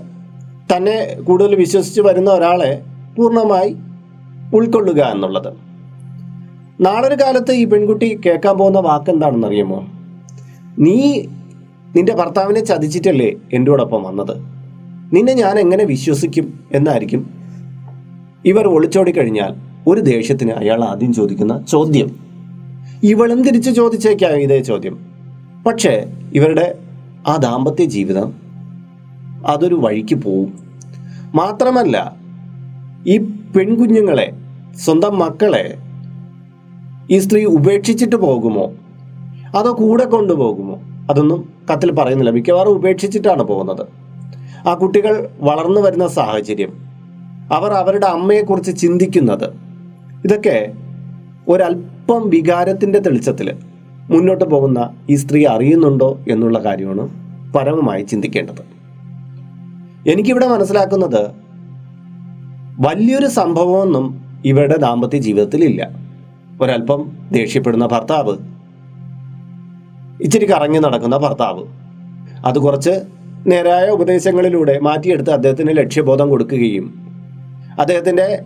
തന്നെ കൂടുതൽ വിശ്വസിച്ച് വരുന്ന ഒരാളെ പൂർണമായി ഉൾക്കൊള്ളുക എന്നുള്ളത്. നാളൊരു കാലത്ത് ഈ പെൺകുട്ടി കേൾക്കാൻ പോകുന്ന വാക്ക് എന്താണെന്ന് അറിയുമോ നീ നിന്റെ ഭർത്താവിനെ ചതിച്ചിട്ടല്ലേ എന്റെ കൂടൊപ്പം വന്നത്? നിന്നെ ഞാൻ എങ്ങനെ വിശ്വസിക്കും എന്നായിരിക്കും. ഇവർ ഒളിച്ചോടി കഴിഞ്ഞാൽ ഒരു ദേഷ്യത്തിന് അയാൾ ആദ്യം ചോദിക്കുന്ന ചോദ്യം. ഇവളും തിരിച്ചു ചോദിച്ചേക്കാം ഇതേ ചോദ്യം? പക്ഷേ ഇവരുടെ ആ ദാമ്പത്യ ജീവിതം അതൊരു വഴിക്ക് പോവും. മാത്രമല്ല ഈ പെൺകുഞ്ഞുങ്ങളെ സ്വന്തം മക്കളെ ഈ സ്ത്രീ ഉപേക്ഷിച്ചിട്ട് പോകുമോ? അതോ കൂടെ കൊണ്ടുപോകുമോ? അതൊന്നും കത്തിൽ പറയുന്നില്ല. മിക്കവാറും ഉപേക്ഷിച്ചിട്ടാണ് പോകുന്നത്. ആ കുട്ടികൾ വളർന്നു വരുന്ന സാഹചര്യം അവർ അവരുടെ അമ്മയെക്കുറിച്ച് ചിന്തിക്കുന്നത് ഇതൊക്കെ ഒരല്പം വികാരത്തിന്റെ തെളിച്ചത്തിൽ മുന്നോട്ട് പോകുന്ന ഈ സ്ത്രീ അറിയുന്നുണ്ടോ എന്നുള്ള കാര്യമാണ് പരമമായി ചിന്തിക്കേണ്ടത്. എനിക്കിവിടെ മനസ്സിലാക്കുന്നത് വലിയൊരു സംഭവമൊന്നും ഇവരുടെ ദാമ്പത്യ ജീവിതത്തിൽ ഇല്ല ഒരല്പം ദേഷ്യപ്പെടുന്ന ഭർത്താവ് ഇച്ചിരി കറങ്ങി നടക്കുന്ന ഭർത്താവ് അത് കുറച്ച് നേരായ ഉപദേശങ്ങളിലൂടെ മാറ്റിയെടുത്ത് അദ്ദേഹത്തിന് ലക്ഷ്യബോധം കൊടുക്കുകയും അദ്ദേഹത്തിന്റെ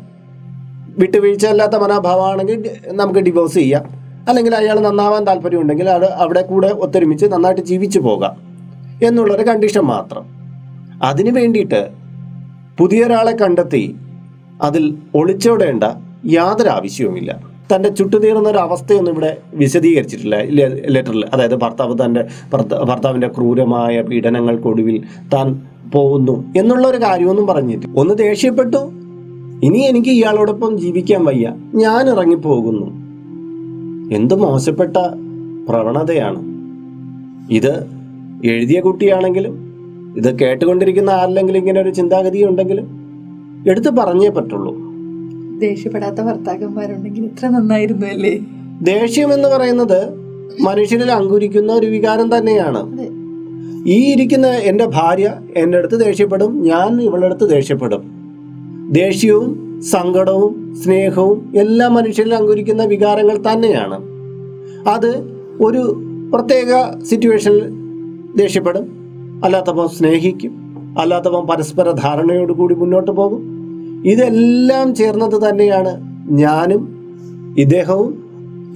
വിട്ടുവീഴ്ചയല്ലാത്ത മനോഭാവമാണെങ്കിൽ നമുക്ക് ഡിവോഴ്സ് ചെയ്യാം. അല്ലെങ്കിൽ അയാൾ നന്നാവാൻ താല്പര്യമുണ്ടെങ്കിൽ അത് അവിടെ കൂടെ ഒത്തൊരുമിച്ച് നന്നായിട്ട് ജീവിച്ചു പോകാം എന്നുള്ളൊരു കണ്ടീഷൻ മാത്രം. അതിനു വേണ്ടിയിട്ട് പുതിയൊരാളെ കണ്ടെത്തി അതിൽ ഒളിച്ചോടേണ്ട യാതൊരു ആവശ്യവുമില്ല. തന്റെ ചുട്ടുതീർന്ന ഒരു അവസ്ഥയൊന്നും ഇവിടെ വിശദീകരിച്ചിട്ടില്ല. ലെറ്ററിൽ അതായത് ഭർത്താവ് തന്റെ ഭർത്ത- ഭർത്താവിന്റെ ക്രൂരമായ പീഡനങ്ങൾക്കൊടുവിൽ താൻ പോകുന്നു എന്നുള്ള ഒരു കാര്യമൊന്നും പറഞ്ഞിട്ട് ഒന്ന് ദേഷ്യപ്പെട്ടു. ഇനി എനിക്ക് ഇയാളോടൊപ്പം ജീവിക്കാൻ വയ്യ. ഞാൻ ഇറങ്ങിപ്പോകുന്നു. എന്ത് മോശപ്പെട്ട പ്രവണതയാണ്? ഇത് എഴുതിയ കുട്ടിയാണെങ്കിലും ഇത് കേട്ടുകൊണ്ടിരിക്കുന്ന ആരിലെങ്കിലും ഇങ്ങനെ ഒരു ചിന്താഗതി ഉണ്ടെങ്കിലും എടുത്തു പറഞ്ഞേ പറ്റുള്ളൂ.
ദേഷ്യപ്പെടാത്ത ഭർത്താക്കന്മാരുണ്ടെങ്കിൽ ഇത്ര നന്നായിരുന്നു അല്ലേ?
ദേഷ്യം എന്ന് പറയുന്നത് മനുഷ്യരിൽ അങ്കുരിക്കുന്ന ഒരു വികാരം തന്നെയാണ്. ഈ ഇരിക്കുന്ന എന്റെ ഭാര്യ എന്റെ അടുത്ത് ദേഷ്യപ്പെടും ഞാൻ ഇവളുടെ അടുത്ത് ദേഷ്യപ്പെടും. ദേഷ്യവും സങ്കടവും സ്നേഹവും എല്ലാ മനുഷ്യരിലും അങ്കുരിക്കുന്ന വികാരങ്ങൾ തന്നെയാണ്. അത് ഒരു പ്രത്യേക സിറ്റുവേഷനിൽ ദേഷ്യപ്പെടും. അല്ലാത്തപ്പോൾ സ്നേഹിക്കും. അല്ലാത്തപ്പോൾ പരസ്പര ധാരണയോടുകൂടി മുന്നോട്ട് പോകും. ഇതെല്ലാം ചേർന്നത് തന്നെയാണ് ഞാനും ഇദ്ദേഹവും.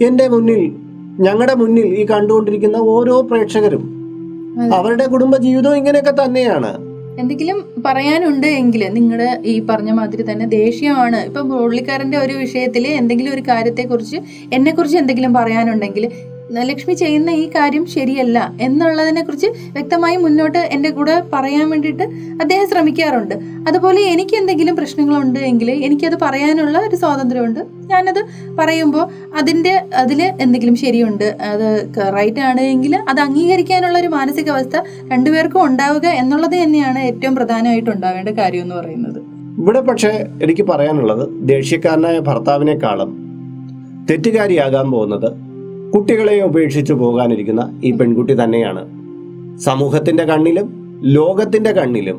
എന്റെ മുന്നിൽ ഞങ്ങളുടെ മുന്നിൽ ഈ കണ്ടുകൊണ്ടിരിക്കുന്ന ഓരോ പ്രേക്ഷകരും അവരുടെ കുടുംബ ജീവിതവും ഇങ്ങനെയൊക്കെ തന്നെയാണ്.
എന്തെങ്കിലും പറയാനുണ്ട് എങ്കിൽ നിങ്ങളുടെ ഈ പറഞ്ഞ മാതിരി തന്നെ ദേഷ്യമാണ്. ഇപ്പം പുള്ളിക്കാരന്റെ ഒരു വിഷയത്തിൽ എന്തെങ്കിലും ഒരു കാര്യത്തെക്കുറിച്ച് എന്നെക്കുറിച്ച് എന്തെങ്കിലും പറയാനുണ്ടെങ്കിൽ ലക്ഷ്മി ചെയ്യുന്ന ഈ കാര്യം ശരിയല്ല എന്നുള്ളതിനെ കുറിച്ച് വ്യക്തമായി മുന്നോട്ട് എന്റെ കൂടെ പറയാൻ വേണ്ടിയിട്ട് അദ്ദേഹം ശ്രമിക്കാറുണ്ട്. അതുപോലെ എനിക്ക് എന്തെങ്കിലും പ്രശ്നങ്ങളുണ്ട് എങ്കിൽ എനിക്കത് പറയാനുള്ള ഒരു സ്വാതന്ത്ര്യമുണ്ട്. ഞാനത് പറയുമ്പോൾ അതിന്റെ അതിൽ എന്തെങ്കിലും ശരിയുണ്ട് അത് റൈറ്റ് ആണ് എങ്കിൽ അത് അംഗീകരിക്കാനുള്ള ഒരു മാനസികാവസ്ഥ രണ്ടുപേർക്കും ഉണ്ടാവുക എന്നുള്ളത് തന്നെയാണ് ഏറ്റവും പ്രധാനമായിട്ട് ഉണ്ടാവേണ്ട കാര്യം എന്ന് പറയുന്നത്.
ഇവിടെ പക്ഷേ എനിക്ക് പറയാനുള്ളത് ദേഷ്യക്കാരനായ ഭർത്താവിനേക്കാളും തെറ്റുകാരിയാകാൻ പോകുന്നത് കുട്ടികളെ ഉപേക്ഷിച്ചു പോകാനിരിക്കുന്ന ഈ പെൺകുട്ടി തന്നെയാണ്. സമൂഹത്തിന്റെ കണ്ണിലും ലോകത്തിന്റെ കണ്ണിലും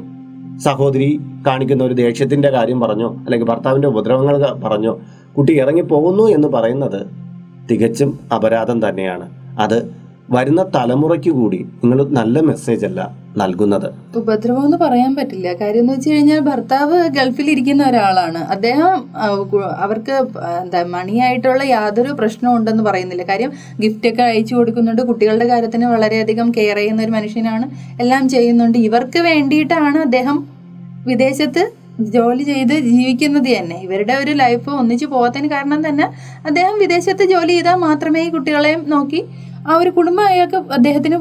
സഹോദരി കാണിക്കുന്ന ഒരു ദേഷ്യത്തിന്റെ കാര്യം പറഞ്ഞോ അല്ലെങ്കിൽ ഭർത്താവിന്റെ ഉപദ്രവങ്ങൾ പറഞ്ഞോ കുട്ടി ഇറങ്ങിപ്പോകുന്നു എന്ന് പറയുന്നത് തികച്ചും അപരാധം തന്നെയാണ്. അത് വരുന്ന തലമുറയ്ക്ക് കൂടി നിങ്ങൾ നല്ല മെസ്സേജ് അല്ല നൽകുന്നത്.
ഉപദ്രവം എന്ന് പറയാൻ പറ്റില്ല. കാര്യം എന്ന് വെച്ച് കഴിഞ്ഞാൽ ഭർത്താവ് ഗൾഫിൽ ഇരിക്കുന്ന ഒരാളാണ്. അദ്ദേഹം അവർക്ക് എന്താ മണിയായിട്ടുള്ള യാതൊരു പ്രശ്നവും ഉണ്ടെന്ന് പറയുന്നില്ല. കാര്യം ഗിഫ്റ്റ് ഒക്കെ അയച്ചു കൊടുക്കുന്നുണ്ട്. കുട്ടികളുടെ കാര്യത്തിന് വളരെയധികം കെയർ ചെയ്യുന്ന ഒരു മനുഷ്യനാണ്. എല്ലാം ചെയ്യുന്നുണ്ട്. ഇവർക്ക് വേണ്ടിയിട്ടാണ് അദ്ദേഹം വിദേശത്ത് ജോലി ചെയ്ത് ജീവിക്കുന്നത് തന്നെ. ഇവരുടെ ഒരു ലൈഫ് ഒന്നിച്ചു പോകാത്തതിന് കാരണം തന്നെ അദ്ദേഹം വിദേശത്ത് ജോലി ചെയ്താൽ മാത്രമേ കുട്ടികളെയും നോക്കി ആ ഒരു കുടുംബം അയാൾക്ക് അദ്ദേഹത്തിന്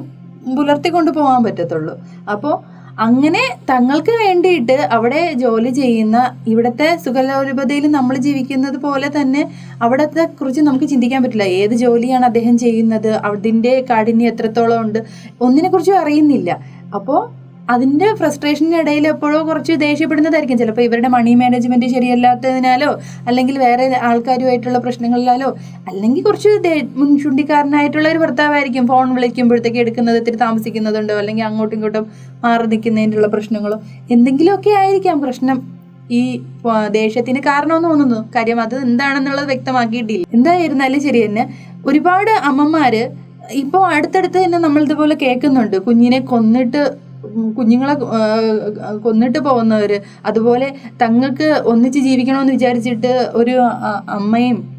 പുലർത്തിക്കൊണ്ട് പോകാൻ പറ്റത്തുള്ളൂ. അപ്പോൾ അങ്ങനെ തങ്ങൾക്ക് വേണ്ടിയിട്ട് അവിടെ ജോലി ചെയ്യുന്ന ഇവിടുത്തെ സുഖലോലുപതയിൽ നമ്മൾ ജീവിക്കുന്നത് പോലെ തന്നെ അവിടത്തെ കുറിച്ച് നമുക്ക് ചിന്തിക്കാൻ പറ്റില്ല. ഏത് ജോലിയാണ് അദ്ദേഹം ചെയ്യുന്നത്? അതിന്റെ കാഠിന്യം എത്രത്തോളം ഉണ്ട്? ഒന്നിനെ കുറിച്ചും അറിയുന്നില്ല. അപ്പോൾ അതിന്റെ ഇടയിൽ എപ്പോഴോ കുറച്ച് ദേഷ്യപ്പെടുന്നതായിരിക്കും. ചിലപ്പോൾ ഇവരുടെ മണി മാനേജ്മെന്റ് ശരിയല്ലാത്തതിനാലോ അല്ലെങ്കിൽ വേറെ ആൾക്കാരുമായിട്ടുള്ള പ്രശ്നങ്ങളിലാലോ അല്ലെങ്കിൽ കുറച്ച് മുൻചുണ്ടിക്കാരനായിട്ടുള്ള ഒരു ഭർത്താവായിരിക്കും ഫോൺ വിളിക്കുമ്പോഴത്തേക്ക് എടുക്കുന്നത് ഇത്തിരി താമസിക്കുന്നതുണ്ടോ അല്ലെങ്കിൽ അങ്ങോട്ടും ഇങ്ങോട്ടും മാറി നിൽക്കുന്നതിന്റെ പ്രശ്നങ്ങളോ എന്തെങ്കിലുമൊക്കെ ആയിരിക്കാം പ്രശ്നം. ഈ ദേഷ്യത്തിന് കാരണമെന്ന് തോന്നുന്നു. കാര്യം അത് എന്താണെന്നുള്ളത് വ്യക്തമാക്കിയിട്ടില്ല. എന്തായിരുന്നാലും ശരി തന്നെ ഒരുപാട് അമ്മമാര് ഇപ്പോൾ അടുത്തടുത്ത് തന്നെ നമ്മൾ ഇതുപോലെ കേൾക്കുന്നുണ്ട്. കുഞ്ഞിനെ കൊന്നിട്ട് കുഞ്ഞുങ്ങളെ കൊന്നിട്ട് പോകുന്നവർ അതുപോലെ തങ്ങൾക്ക് ഒന്നിച്ച് ജീവിക്കണമെന്ന് വിചാരിച്ചിട്ട് ഒരു അമ്മയും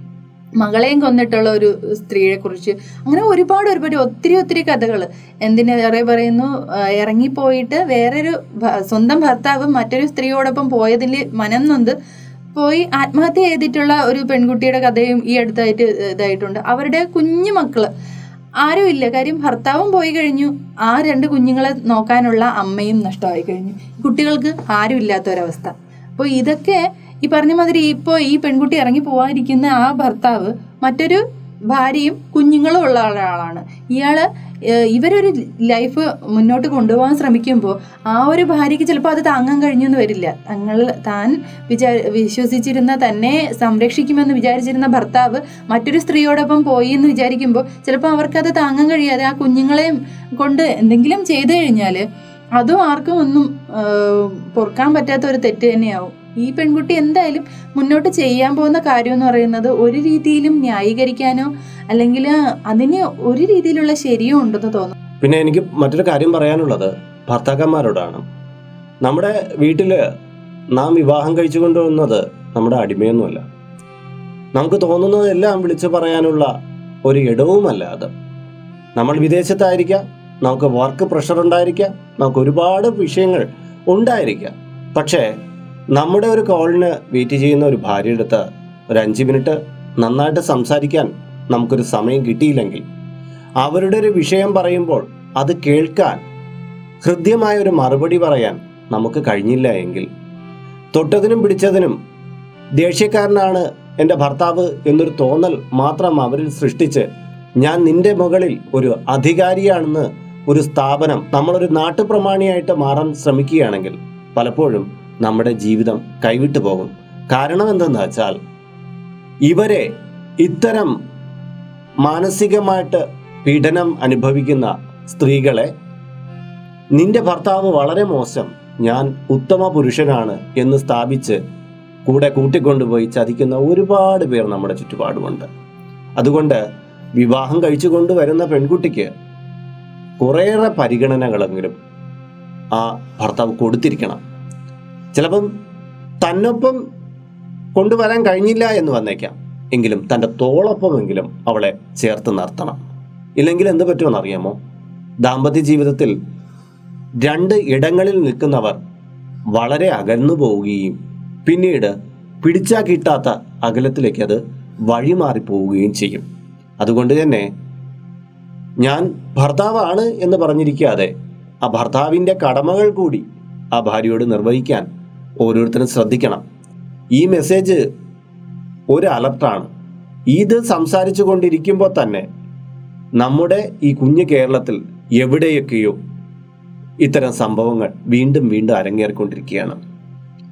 മകളെയും കൊന്നിട്ടുള്ള ഒരു സ്ത്രീയെ കുറിച്ച് അങ്ങനെ ഒരുപാട് ഒരുപാട് ഒത്തിരി ഒത്തിരി കഥകൾ എന്തിനേറെ പറയുന്നു ഇറങ്ങിപ്പോയിട്ട് വേറൊരു സ്വന്തം ഭർത്താവ് മറ്റൊരു സ്ത്രീയോടൊപ്പം പോയതിൽ മനം നൊന്ത് പോയി ആത്മഹത്യ ചെയ്തിട്ടുള്ള ഒരു പെൺകുട്ടിയുടെ കഥയും ഈ അടുത്തായിട്ട് ഇതായിട്ടുണ്ട്. അവരുടെ കുഞ്ഞു മക്കൾ ആരും ഇല്ല കാര്യം ഭർത്താവും പോയി കഴിഞ്ഞു. ആ രണ്ട് കുഞ്ഞുങ്ങളെ നോക്കാനുള്ള അമ്മയും നഷ്ടമായി കഴിഞ്ഞു. കുട്ടികൾക്ക് ആരും ഇല്ലാത്തൊരവസ്ഥ അപ്പോൾ ഇതൊക്കെ ഈ പറഞ്ഞ മാതിരി ഇപ്പോൾ ഈ പെൺകുട്ടി ഇറങ്ങി പോകാതിരിക്കുന്ന ആ ഭർത്താവ് മറ്റൊരു ഭാര്യയും കുഞ്ഞുങ്ങളും ഉള്ള ഒരാളാണ്. ഏഹ്, ഇവരൊരു ലൈഫ് മുന്നോട്ട് കൊണ്ടുപോകാൻ ശ്രമിക്കുമ്പോൾ ആ ഒരു ഭാര്യയ്ക്ക് ചിലപ്പോൾ അത് താങ്ങാൻ കഴിഞ്ഞെന്ന് വരില്ല. തങ്ങൾ താൻ വിചാ വിശ്വസിച്ചിരുന്ന തന്നെ സംരക്ഷിക്കുമെന്ന് വിചാരിച്ചിരുന്ന ഭർത്താവ് മറ്റൊരു സ്ത്രീയോടൊപ്പം പോയി എന്ന് വിചാരിക്കുമ്പോൾ ചിലപ്പോൾ അവർക്കത് താങ്ങാൻ കഴിയാതെ ആ കുഞ്ഞുങ്ങളെയും കൊണ്ട് എന്തെങ്കിലും ചെയ്തു കഴിഞ്ഞാൽ അതും ആർക്കും ഒന്നും പൊറുക്കാൻ പറ്റാത്ത ഒരു തെറ്റ് തന്നെയാവും. ഈ പെൺകുട്ടി എന്തായാലും മുന്നോട്ട് ചെയ്യാൻ പോകുന്ന കാര്യം എന്ന് പറയുന്നത് ഒരു രീതിയിലും ന്യായീകരിക്കാനോ അല്ലെങ്കിൽ അതിന് ഒരു രീതിയിലുള്ള ശരിയോ ഉണ്ടെന്ന് തോന്നുന്നു.
പിന്നെ എനിക്ക് മറ്റൊരു കാര്യം പറയാനുള്ളത് ഭർത്താക്കന്മാരോടാണ്. നമ്മുടെ വീട്ടിൽ നാം വിവാഹം കഴിച്ചു കൊണ്ടുവന്നത് നമ്മുടെ അടിമയൊന്നുമല്ല. നമുക്ക് തോന്നുന്നതെല്ലാം വിളിച്ചു പറയാനുള്ള ഒരു ഇടവുമല്ല അത് നമ്മൾ വിദേശത്തായിരിക്കാം നമുക്ക് വർക്ക് പ്രഷർ ഉണ്ടായിരിക്കാം നമുക്ക് ഒരുപാട് വിഷയങ്ങൾ ഉണ്ടായിരിക്കാം. പക്ഷേ നമ്മുടെ ഒരു കോളിന് വെയിറ്റ് ചെയ്യുന്ന ഒരു ഭാര്യയുടെ അടുത്ത് ഒരു അഞ്ച് മിനിറ്റ് നന്നായിട്ട് സംസാരിക്കാൻ നമുക്കൊരു സമയം കിട്ടിയില്ലെങ്കിൽ അവരുടെ ഒരു വിഷയം പറയുമ്പോൾ അത് കേൾക്കാൻ ഹൃദ്യമായ ഒരു മറുപടി പറയാൻ നമുക്ക് കഴിഞ്ഞില്ല എങ്കിൽ തൊട്ടതിനും പിടിച്ചതിനും ദേഷ്യക്കാരനാണ് എന്റെ ഭർത്താവ് എന്നൊരു തോന്നൽ മാത്രം അവരിൽ സൃഷ്ടിച്ച് ഞാൻ നിന്റെ മുകളിൽ ഒരു അധികാരിയാണെന്ന് ഒരു സ്ഥാപനം നമ്മളൊരു നാട്ടുപ്രമാണിയായിട്ട് മാറാൻ ശ്രമിക്കുകയാണെങ്കിൽ പലപ്പോഴും നമ്മുടെ ജീവിതം കൈവിട്ടു പോകും. കാരണം എന്തെന്ന് വെച്ചാൽ ഇവരെ ഇത്തരം മാനസികമായിട്ട് പീഡനം അനുഭവിക്കുന്ന സ്ത്രീകളെ നിന്റെ ഭർത്താവ് വളരെ മോശം ഞാൻ ഉത്തമ പുരുഷനാണ് എന്ന് സ്ഥാപിച്ച് കൂടെ കൂട്ടിക്കൊണ്ടുപോയി ചതിക്കുന്ന ഒരുപാട് പേർ നമ്മുടെ ചുറ്റുപാടുമുണ്ട്. അതുകൊണ്ട് വിവാഹം കഴിച്ചു കൊണ്ടുവരുന്ന പെൺകുട്ടിക്ക് കുറേയേറെ പരിഗണനകളെങ്കിലും ആ ഭർത്താവ് കൊടുത്തിരിക്കണം. ചിലപ്പം തന്നൊപ്പം കൊണ്ടുവരാൻ കഴിഞ്ഞില്ല എന്ന് വന്നേക്കാം. എങ്കിലും തന്റെ തോളൊപ്പമെങ്കിലും അവളെ ചേർത്ത് നിർത്തണം. ഇല്ലെങ്കിൽ എന്ത് പറ്റുമെന്ന് അറിയാമോ? ദാമ്പത്യ ജീവിതത്തിൽ രണ്ട് ഇടങ്ങളിൽ നിൽക്കുന്നവർ വളരെ അകന്നു പോവുകയും പിന്നീട് പിടിച്ചാ കിട്ടാത്ത അകലത്തിലേക്ക് അത് വഴിമാറി പോവുകയും ചെയ്യും. അതുകൊണ്ട് തന്നെ ഞാൻ ഭർത്താവാണ് എന്ന് പറഞ്ഞിരിക്കാതെ ആ ഭർത്താവിന്റെ കടമകൾ കൂടി ആ ഭാര്യയോട് നിർവഹിക്കാൻ ഓരോരുത്തരും ശ്രദ്ധിക്കണം. ഈ മെസ്സേജ് ഒരു അലർട്ടാണ് ഇത് സംസാരിച്ചു കൊണ്ടിരിക്കുമ്പോൾ തന്നെ നമ്മുടെ ഈ കുഞ്ഞു കേരളത്തിൽ എവിടെയൊക്കെയോ ഇത്തരം സംഭവങ്ങൾ വീണ്ടും വീണ്ടും അരങ്ങേറിക്കൊണ്ടിരിക്കുകയാണ്.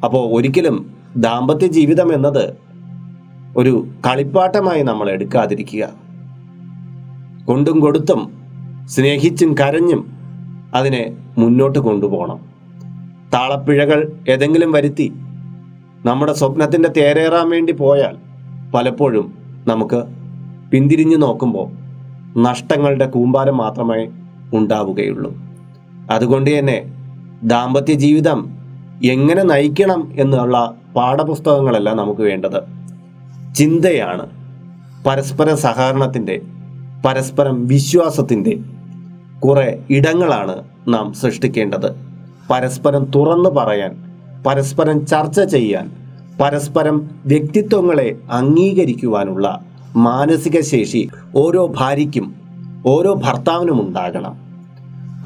അപ്പോൾ ഒരിക്കലും ദാമ്പത്യ ജീവിതം എന്നത് ഒരു കളിപ്പാട്ടമായി നമ്മൾ എടുക്കാതിരിക്കുക. കൊണ്ടും കൊടുത്തും സ്നേഹിച്ചും കരഞ്ഞും അതിനെ മുന്നോട്ട് കൊണ്ടുപോകണം. താളപ്പിഴകൾ ഏതെങ്കിലും വരുത്തി നമ്മുടെ സ്വപ്നത്തിന്റെ തേരേറാൻ വേണ്ടി പോയാൽ പലപ്പോഴും നമുക്ക് പിന്തിരിഞ്ഞു നോക്കുമ്പോൾ നഷ്ടങ്ങളുടെ കൂമ്പാരം മാത്രമേ ഉണ്ടാവുകയുള്ളൂ. അതുകൊണ്ട് തന്നെ ദാമ്പത്യ ജീവിതം എങ്ങനെ നയിക്കണം എന്നുള്ള പാഠപുസ്തകങ്ങളല്ല നമുക്ക് വേണ്ടത് ചിന്തയാണ്. പരസ്പര സഹകരണത്തിന്റെ പരസ്പരം വിശ്വാസത്തിന്റെ കുറേ ഇടങ്ങളാണ് നാം സൃഷ്ടിക്കേണ്ടത്. പരസ്പരം തുറന്നു പറയാൻ പരസ്പരം ചർച്ച ചെയ്യാൻ പരസ്പരം വ്യക്തിത്വങ്ങളെ അംഗീകരിക്കുവാനുള്ള മാനസിക ശേഷി ഓരോ ഭാര്യയ്ക്കും ഓരോ ഭർത്താവിനും ഉണ്ടാകണം.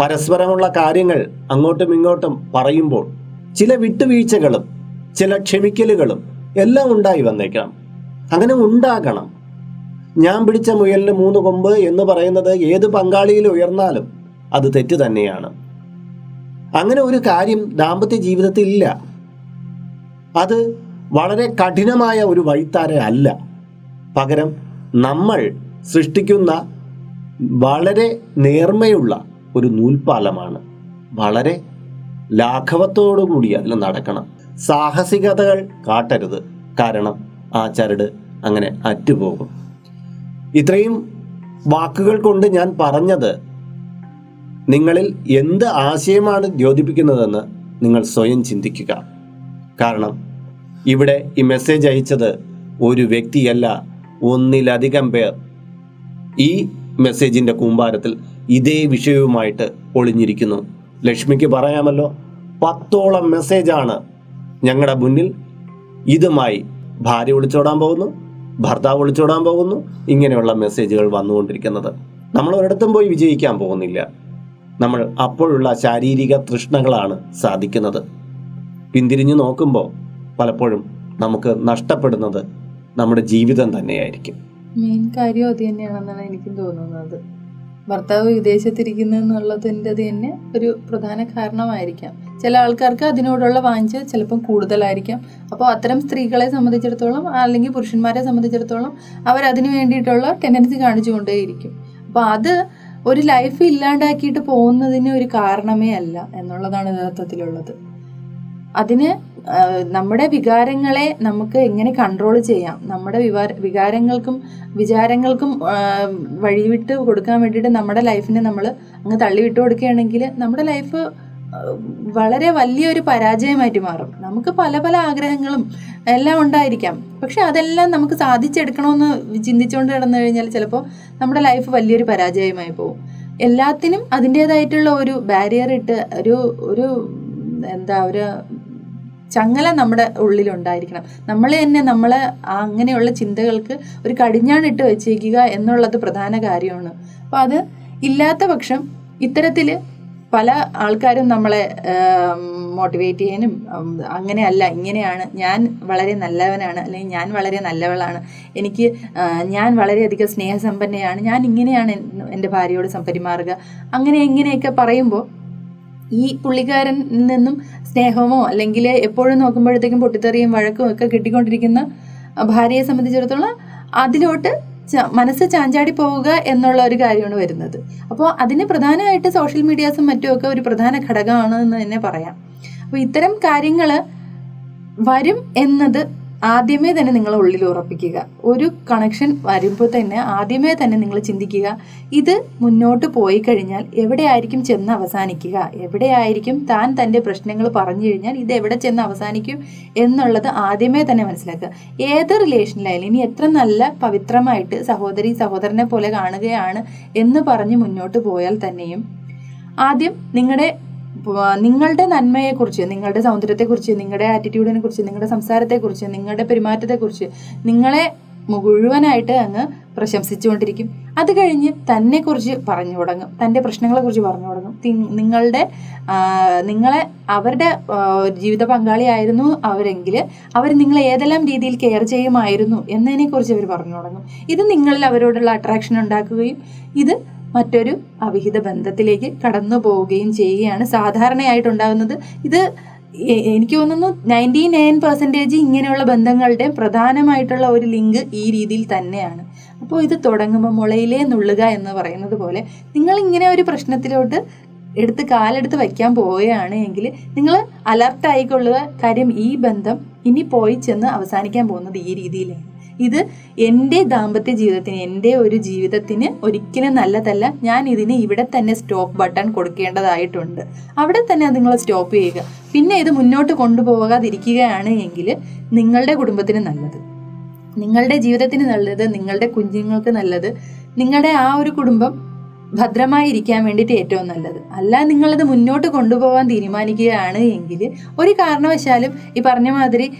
പരസ്പരമുള്ള കാര്യങ്ങൾ അങ്ങോട്ടും ഇങ്ങോട്ടും പറയുമ്പോൾ ചില വിട്ടുവീഴ്ചകളും ചില ക്ഷമിക്കലുകളും എല്ലാം ഉണ്ടായി വന്നേക്കാം. അങ്ങനെ ഉണ്ടാകണം. ഞാൻ പിടിച്ച മുയലിന് മൂന്ന് കൊമ്പ് എന്ന് പറയുന്നത് ഏത് പങ്കാളിയിൽ ഉയർന്നാലും അത് തെറ്റ് തന്നെയാണ്. അങ്ങനെ ഒരു കാര്യം ദാമ്പത്യ ജീവിതത്തിൽ ഇല്ല. അത് വളരെ കഠിനമായ ഒരു വഴിത്താര അല്ല. പകരം നമ്മൾ സൃഷ്ടിക്കുന്ന വളരെ നേർമയുള്ള ഒരു നൂൽപാലമാണ് വളരെ ലാഘവത്തോടു കൂടി അതിൽ നടക്കണം. സാഹസികതകൾ കാട്ടരുത്. കാരണം ആ ചരട് അങ്ങനെ അറ്റുപോകും. ഇത്രയും വാക്കുകൾ കൊണ്ട് ഞാൻ പറഞ്ഞത് നിങ്ങളിൽ എന്ത് ആശയമാണ് ദ്യോതിപ്പിക്കുന്നതെന്ന് നിങ്ങൾ സ്വയം ചിന്തിക്കുക. കാരണം ഇവിടെ ഈ മെസ്സേജ് അയച്ചത് ഒരു വ്യക്തിയല്ല ഒന്നിലധികം പേർ ഈ മെസ്സേജിന്റെ കൂമ്പാരത്തിൽ ഇതേ വിഷയവുമായിട്ട് ഒളിഞ്ഞിരിക്കുന്നു. ലക്ഷ്മിക്ക് പറയാമല്ലോ പത്തോളം മെസ്സേജാണ് ഞങ്ങളുടെ മുന്നിൽ ഇതുമായി ഭാര്യ ഒളിച്ചോടാൻ പോകുന്നു ഭർത്താവ് ഒളിച്ചോടാൻ പോകുന്നു ഇങ്ങനെയുള്ള മെസ്സേജുകൾ വന്നുകൊണ്ടിരിക്കുന്നത്. നമ്മൾ ഒരിടത്തും പോയി വിജയിക്കാൻ പോകുന്നില്ല. നമ്മൾ അപ്പോഴുള്ള ശാരീരിക തൃഷ്ണകളാണ് സാധിക്കുന്നത്. പിന്തിരിഞ്ഞു നോക്കുമ്പോൾ പലപ്പോഴും നമുക്ക് നഷ്ടപ്പെടുന്നത് നമ്മുടെ ജീവിതം തന്നെയായിരിക്കും.
മെയിൻ കാര്യം അത് തന്നെയാണെന്നാണ് എനിക്കും തോന്നുന്നത്. ഭർത്താവ് വിദേശത്തിരിക്കുന്നതെന്നുള്ളതിന്റെ തന്നെ ഒരു പ്രധാന കാരണമായിരിക്കാം. ചില ആൾക്കാർക്ക് അതിനോടുള്ള വാഞ്ച ചിലപ്പം കൂടുതലായിരിക്കാം. അപ്പോൾ അത്തരം സ്ത്രീകളെ സംബന്ധിച്ചിടത്തോളം അല്ലെങ്കിൽ പുരുഷന്മാരെ സംബന്ധിച്ചിടത്തോളം അവരതിന് വേണ്ടിയിട്ടുള്ള ടെൻഡൻസി കാണിച്ചുകൊണ്ടേയിരിക്കും. അപ്പോൾ അത് ഒരു ലൈഫ് ഇല്ലാണ്ടാക്കിയിട്ട് പോകുന്നതിന് ഒരു കാരണമേ അല്ല എന്നുള്ളതാണ് യഥാർത്ഥത്തിലുള്ളത്. അതിന് നമ്മുടെ വികാരങ്ങളെ നമുക്ക് എങ്ങനെ കൺട്രോൾ ചെയ്യാം? നമ്മുടെ വികാരങ്ങൾക്കും വിചാരങ്ങൾക്കും വഴിവിട്ട് കൊടുക്കാൻ വേണ്ടിയിട്ട് നമ്മുടെ ലൈഫിനെ നമ്മൾ അങ്ങ് തള്ളിവിട്ട് കൊടുക്കുകയാണെങ്കിൽ നമ്മുടെ ലൈഫ് വളരെ വലിയൊരു പരാജയമായിട്ട് മാറും. നമുക്ക് പല പല ആഗ്രഹങ്ങളും എല്ലാം ഉണ്ടായിരിക്കാം. പക്ഷെ അതെല്ലാം നമുക്ക് സാധിച്ചെടുക്കണമെന്ന് ചിന്തിച്ചുകൊണ്ട് കിടന്നു കഴിഞ്ഞാൽ ചിലപ്പോൾ നമ്മുടെ ലൈഫ് വലിയൊരു പരാജയമായി പോകും. എല്ലാത്തിനും അതിന്റേതായിട്ടുള്ള ഒരു ബാരിയർ ഇട്ട് ഒരു ഒരു എന്താ ഒരു ചങ്ങല നമ്മുടെ ഉള്ളിൽ ഉണ്ടായിരിക്കണം. നമ്മൾ തന്നെ നമ്മളെ അങ്ങനെയുള്ള ചിന്തകൾക്ക് ഒരു കടിഞ്ഞാണിട്ട് വെച്ചേക്കുക എന്നുള്ളത് പ്രധാന കാര്യമാണ്. അപ്പോൾ അത് ഇല്ലാത്ത പക്ഷം ഇത്തരത്തിൽ പല ആൾക്കാരും നമ്മളെ മോട്ടിവേറ്റ് ചെയ്യാനും അങ്ങനെയല്ല ഇങ്ങനെയാണ്. ഞാൻ വളരെ നല്ലവനാണ് അല്ലെങ്കിൽ ഞാൻ വളരെ നല്ലവളാണ്. എനിക്ക് ഞാൻ വളരെയധികം സ്നേഹസമ്പന്നയാണ്. ഞാൻ ഇങ്ങനെയാണ് എന്റെ ഭാര്യയോട് സംപരിമാറുക അങ്ങനെ ഇങ്ങനെയൊക്കെ പറയുമ്പോൾ ഈ പുള്ളിക്കാരൻ നിന്നും സ്നേഹമോ അല്ലെങ്കിൽ എപ്പോഴും നോക്കുമ്പോഴത്തേക്കും പൊട്ടിത്തെറിയും വഴക്കും ഒക്കെ കിട്ടിക്കൊണ്ടിരിക്കുന്ന ഭാര്യയെ സംബന്ധിച്ചിടത്തോളം അതിലോട്ട് മനസ്സ് ചാഞ്ചാടി പോവുക എന്നുള്ള ഒരു കാര്യമാണ് വരുന്നത്. അപ്പോൾ അതിന് പ്രധാനമായിട്ട് സോഷ്യൽ മീഡിയാസും മറ്റുമൊക്കെ ഒരു പ്രധാന ഘടകമാണ് എന്ന് തന്നെ പറയാം. അപ്പോൾ ഇത്തരം കാര്യങ്ങൾ വരും എന്നത് ആദ്യമേ തന്നെ നിങ്ങൾ ഉള്ളിൽ ഉറപ്പിക്കുക. ഒരു കണക്ഷൻ വരുമ്പോൾ തന്നെ ആദ്യമേ തന്നെ നിങ്ങൾ ചിന്തിക്കുക ഇത് മുന്നോട്ട് പോയി കഴിഞ്ഞാൽ എവിടെയായിരിക്കും ചെന്ന് അവസാനിക്കുക? എവിടെയായിരിക്കും താൻ തന്റെ പ്രശ്നങ്ങൾ പറഞ്ഞു കഴിഞ്ഞാൽ ഇത് എവിടെ ചെന്ന് അവസാനിക്കും എന്നുള്ളത് ആദ്യമേ തന്നെ മനസ്സിലാക്കുക. ഏത് റിലേഷനിലായാലും ഇനി എത്ര നല്ല പവിത്രമായിട്ട് സഹോദരി സഹോദരനെ പോലെ കാണുകയാണ് എന്ന് പറഞ്ഞ് മുന്നോട്ട് പോയാൽ തന്നെയും ആദ്യം നിങ്ങളുടെ നിങ്ങളുടെ നന്മയെക്കുറിച്ച് നിങ്ങളുടെ സൗന്ദര്യത്തെക്കുറിച്ച് നിങ്ങളുടെ ആറ്റിറ്റ്യൂഡിനെ കുറിച്ച് നിങ്ങളുടെ സംസാരത്തെക്കുറിച്ച് നിങ്ങളുടെ പെരുമാറ്റത്തെക്കുറിച്ച് നിങ്ങളെ മുഴുവനായിട്ട് അങ്ങ് പ്രശംസിച്ചുകൊണ്ടിരിക്കും. അത് കഴിഞ്ഞ് തന്നെക്കുറിച്ച് പറഞ്ഞു തുടങ്ങും. തന്റെ പ്രശ്നങ്ങളെക്കുറിച്ച് പറഞ്ഞു തുടങ്ങും. നിങ്ങളുടെ നിങ്ങളെ അവരുടെ ജീവിത പങ്കാളിയായിരുന്നു അവരെങ്കിൽ അവർ നിങ്ങളെ ഏതെല്ലാം രീതിയിൽ കെയർ ചെയ്യുമായിരുന്നു എന്നതിനെക്കുറിച്ച് അവർ പറഞ്ഞു തുടങ്ങും. ഇത് നിങ്ങളിൽ അവരോടുള്ള അട്രാക്ഷൻ ഉണ്ടാക്കുകയും ഇത് മറ്റൊരു അവിഹിത ബന്ധത്തിലേക്ക് കടന്നു പോവുകയും ചെയ്യുകയാണ് സാധാരണയായിട്ടുണ്ടാകുന്നത്. ഇത് എനിക്ക് തോന്നുന്നു നയന്റി നയൻ പെർസെന്റേജ് ഇങ്ങനെയുള്ള ബന്ധങ്ങളുടെ പ്രധാനമായിട്ടുള്ള ഒരു ലിങ്ക് ഈ രീതിയിൽ തന്നെയാണ്. അപ്പോൾ ഇത് തുടങ്ങുമ്പോൾ മുളയിലേ നുള്ളുക എന്ന് പറയുന്നത് പോലെ നിങ്ങൾ ഇങ്ങനെ ഒരു പ്രശ്നത്തിലോട്ട് എടുത്ത് കാലെടുത്ത് വയ്ക്കാൻ പോവുകയാണ് എങ്കിൽ നിങ്ങൾ അലർട്ടായിക്കൊള്ളുക. കാര്യം ഈ ബന്ധം ഇനി പോയി ചെന്ന് അവസാനിക്കാൻ പോകുന്നത് ഈ രീതിയിലാണ്. ഇത് എന്റെ ദാമ്പത്യ ജീവിതത്തിന് എന്റെ ഒരു ജീവിതത്തിന് ഒരിക്കലും നല്ലതല്ല. ഞാൻ ഇതിന് ഇവിടെ തന്നെ സ്റ്റോപ്പ് ബട്ടൺ കൊടുക്കേണ്ടതായിട്ടുണ്ട്. അവിടെ തന്നെ നിങ്ങൾ സ്റ്റോപ്പ് ചെയ്യുക. പിന്നെ ഇത് മുന്നോട്ട് കൊണ്ടുപോകാതിരിക്കുകയാണ് എങ്കിൽ നിങ്ങളുടെ കുടുംബത്തിന് നല്ലത്. നിങ്ങളുടെ ജീവിതത്തിന് നല്ലത് നിങ്ങളുടെ കുഞ്ഞുങ്ങൾക്ക് നല്ലത്. നിങ്ങളുടെ ആ ഒരു കുടുംബം ഭദ്രമായി ഇരിക്കാൻ വേണ്ടിയിട്ട് ഏറ്റവും നല്ലത്. അല്ല നിങ്ങളത് മുന്നോട്ട് കൊണ്ടുപോകാൻ തീരുമാനിക്കുകയാണ് എങ്കിൽ ഒരു കാരണവശാലും ഈ പറഞ്ഞ മാതിരി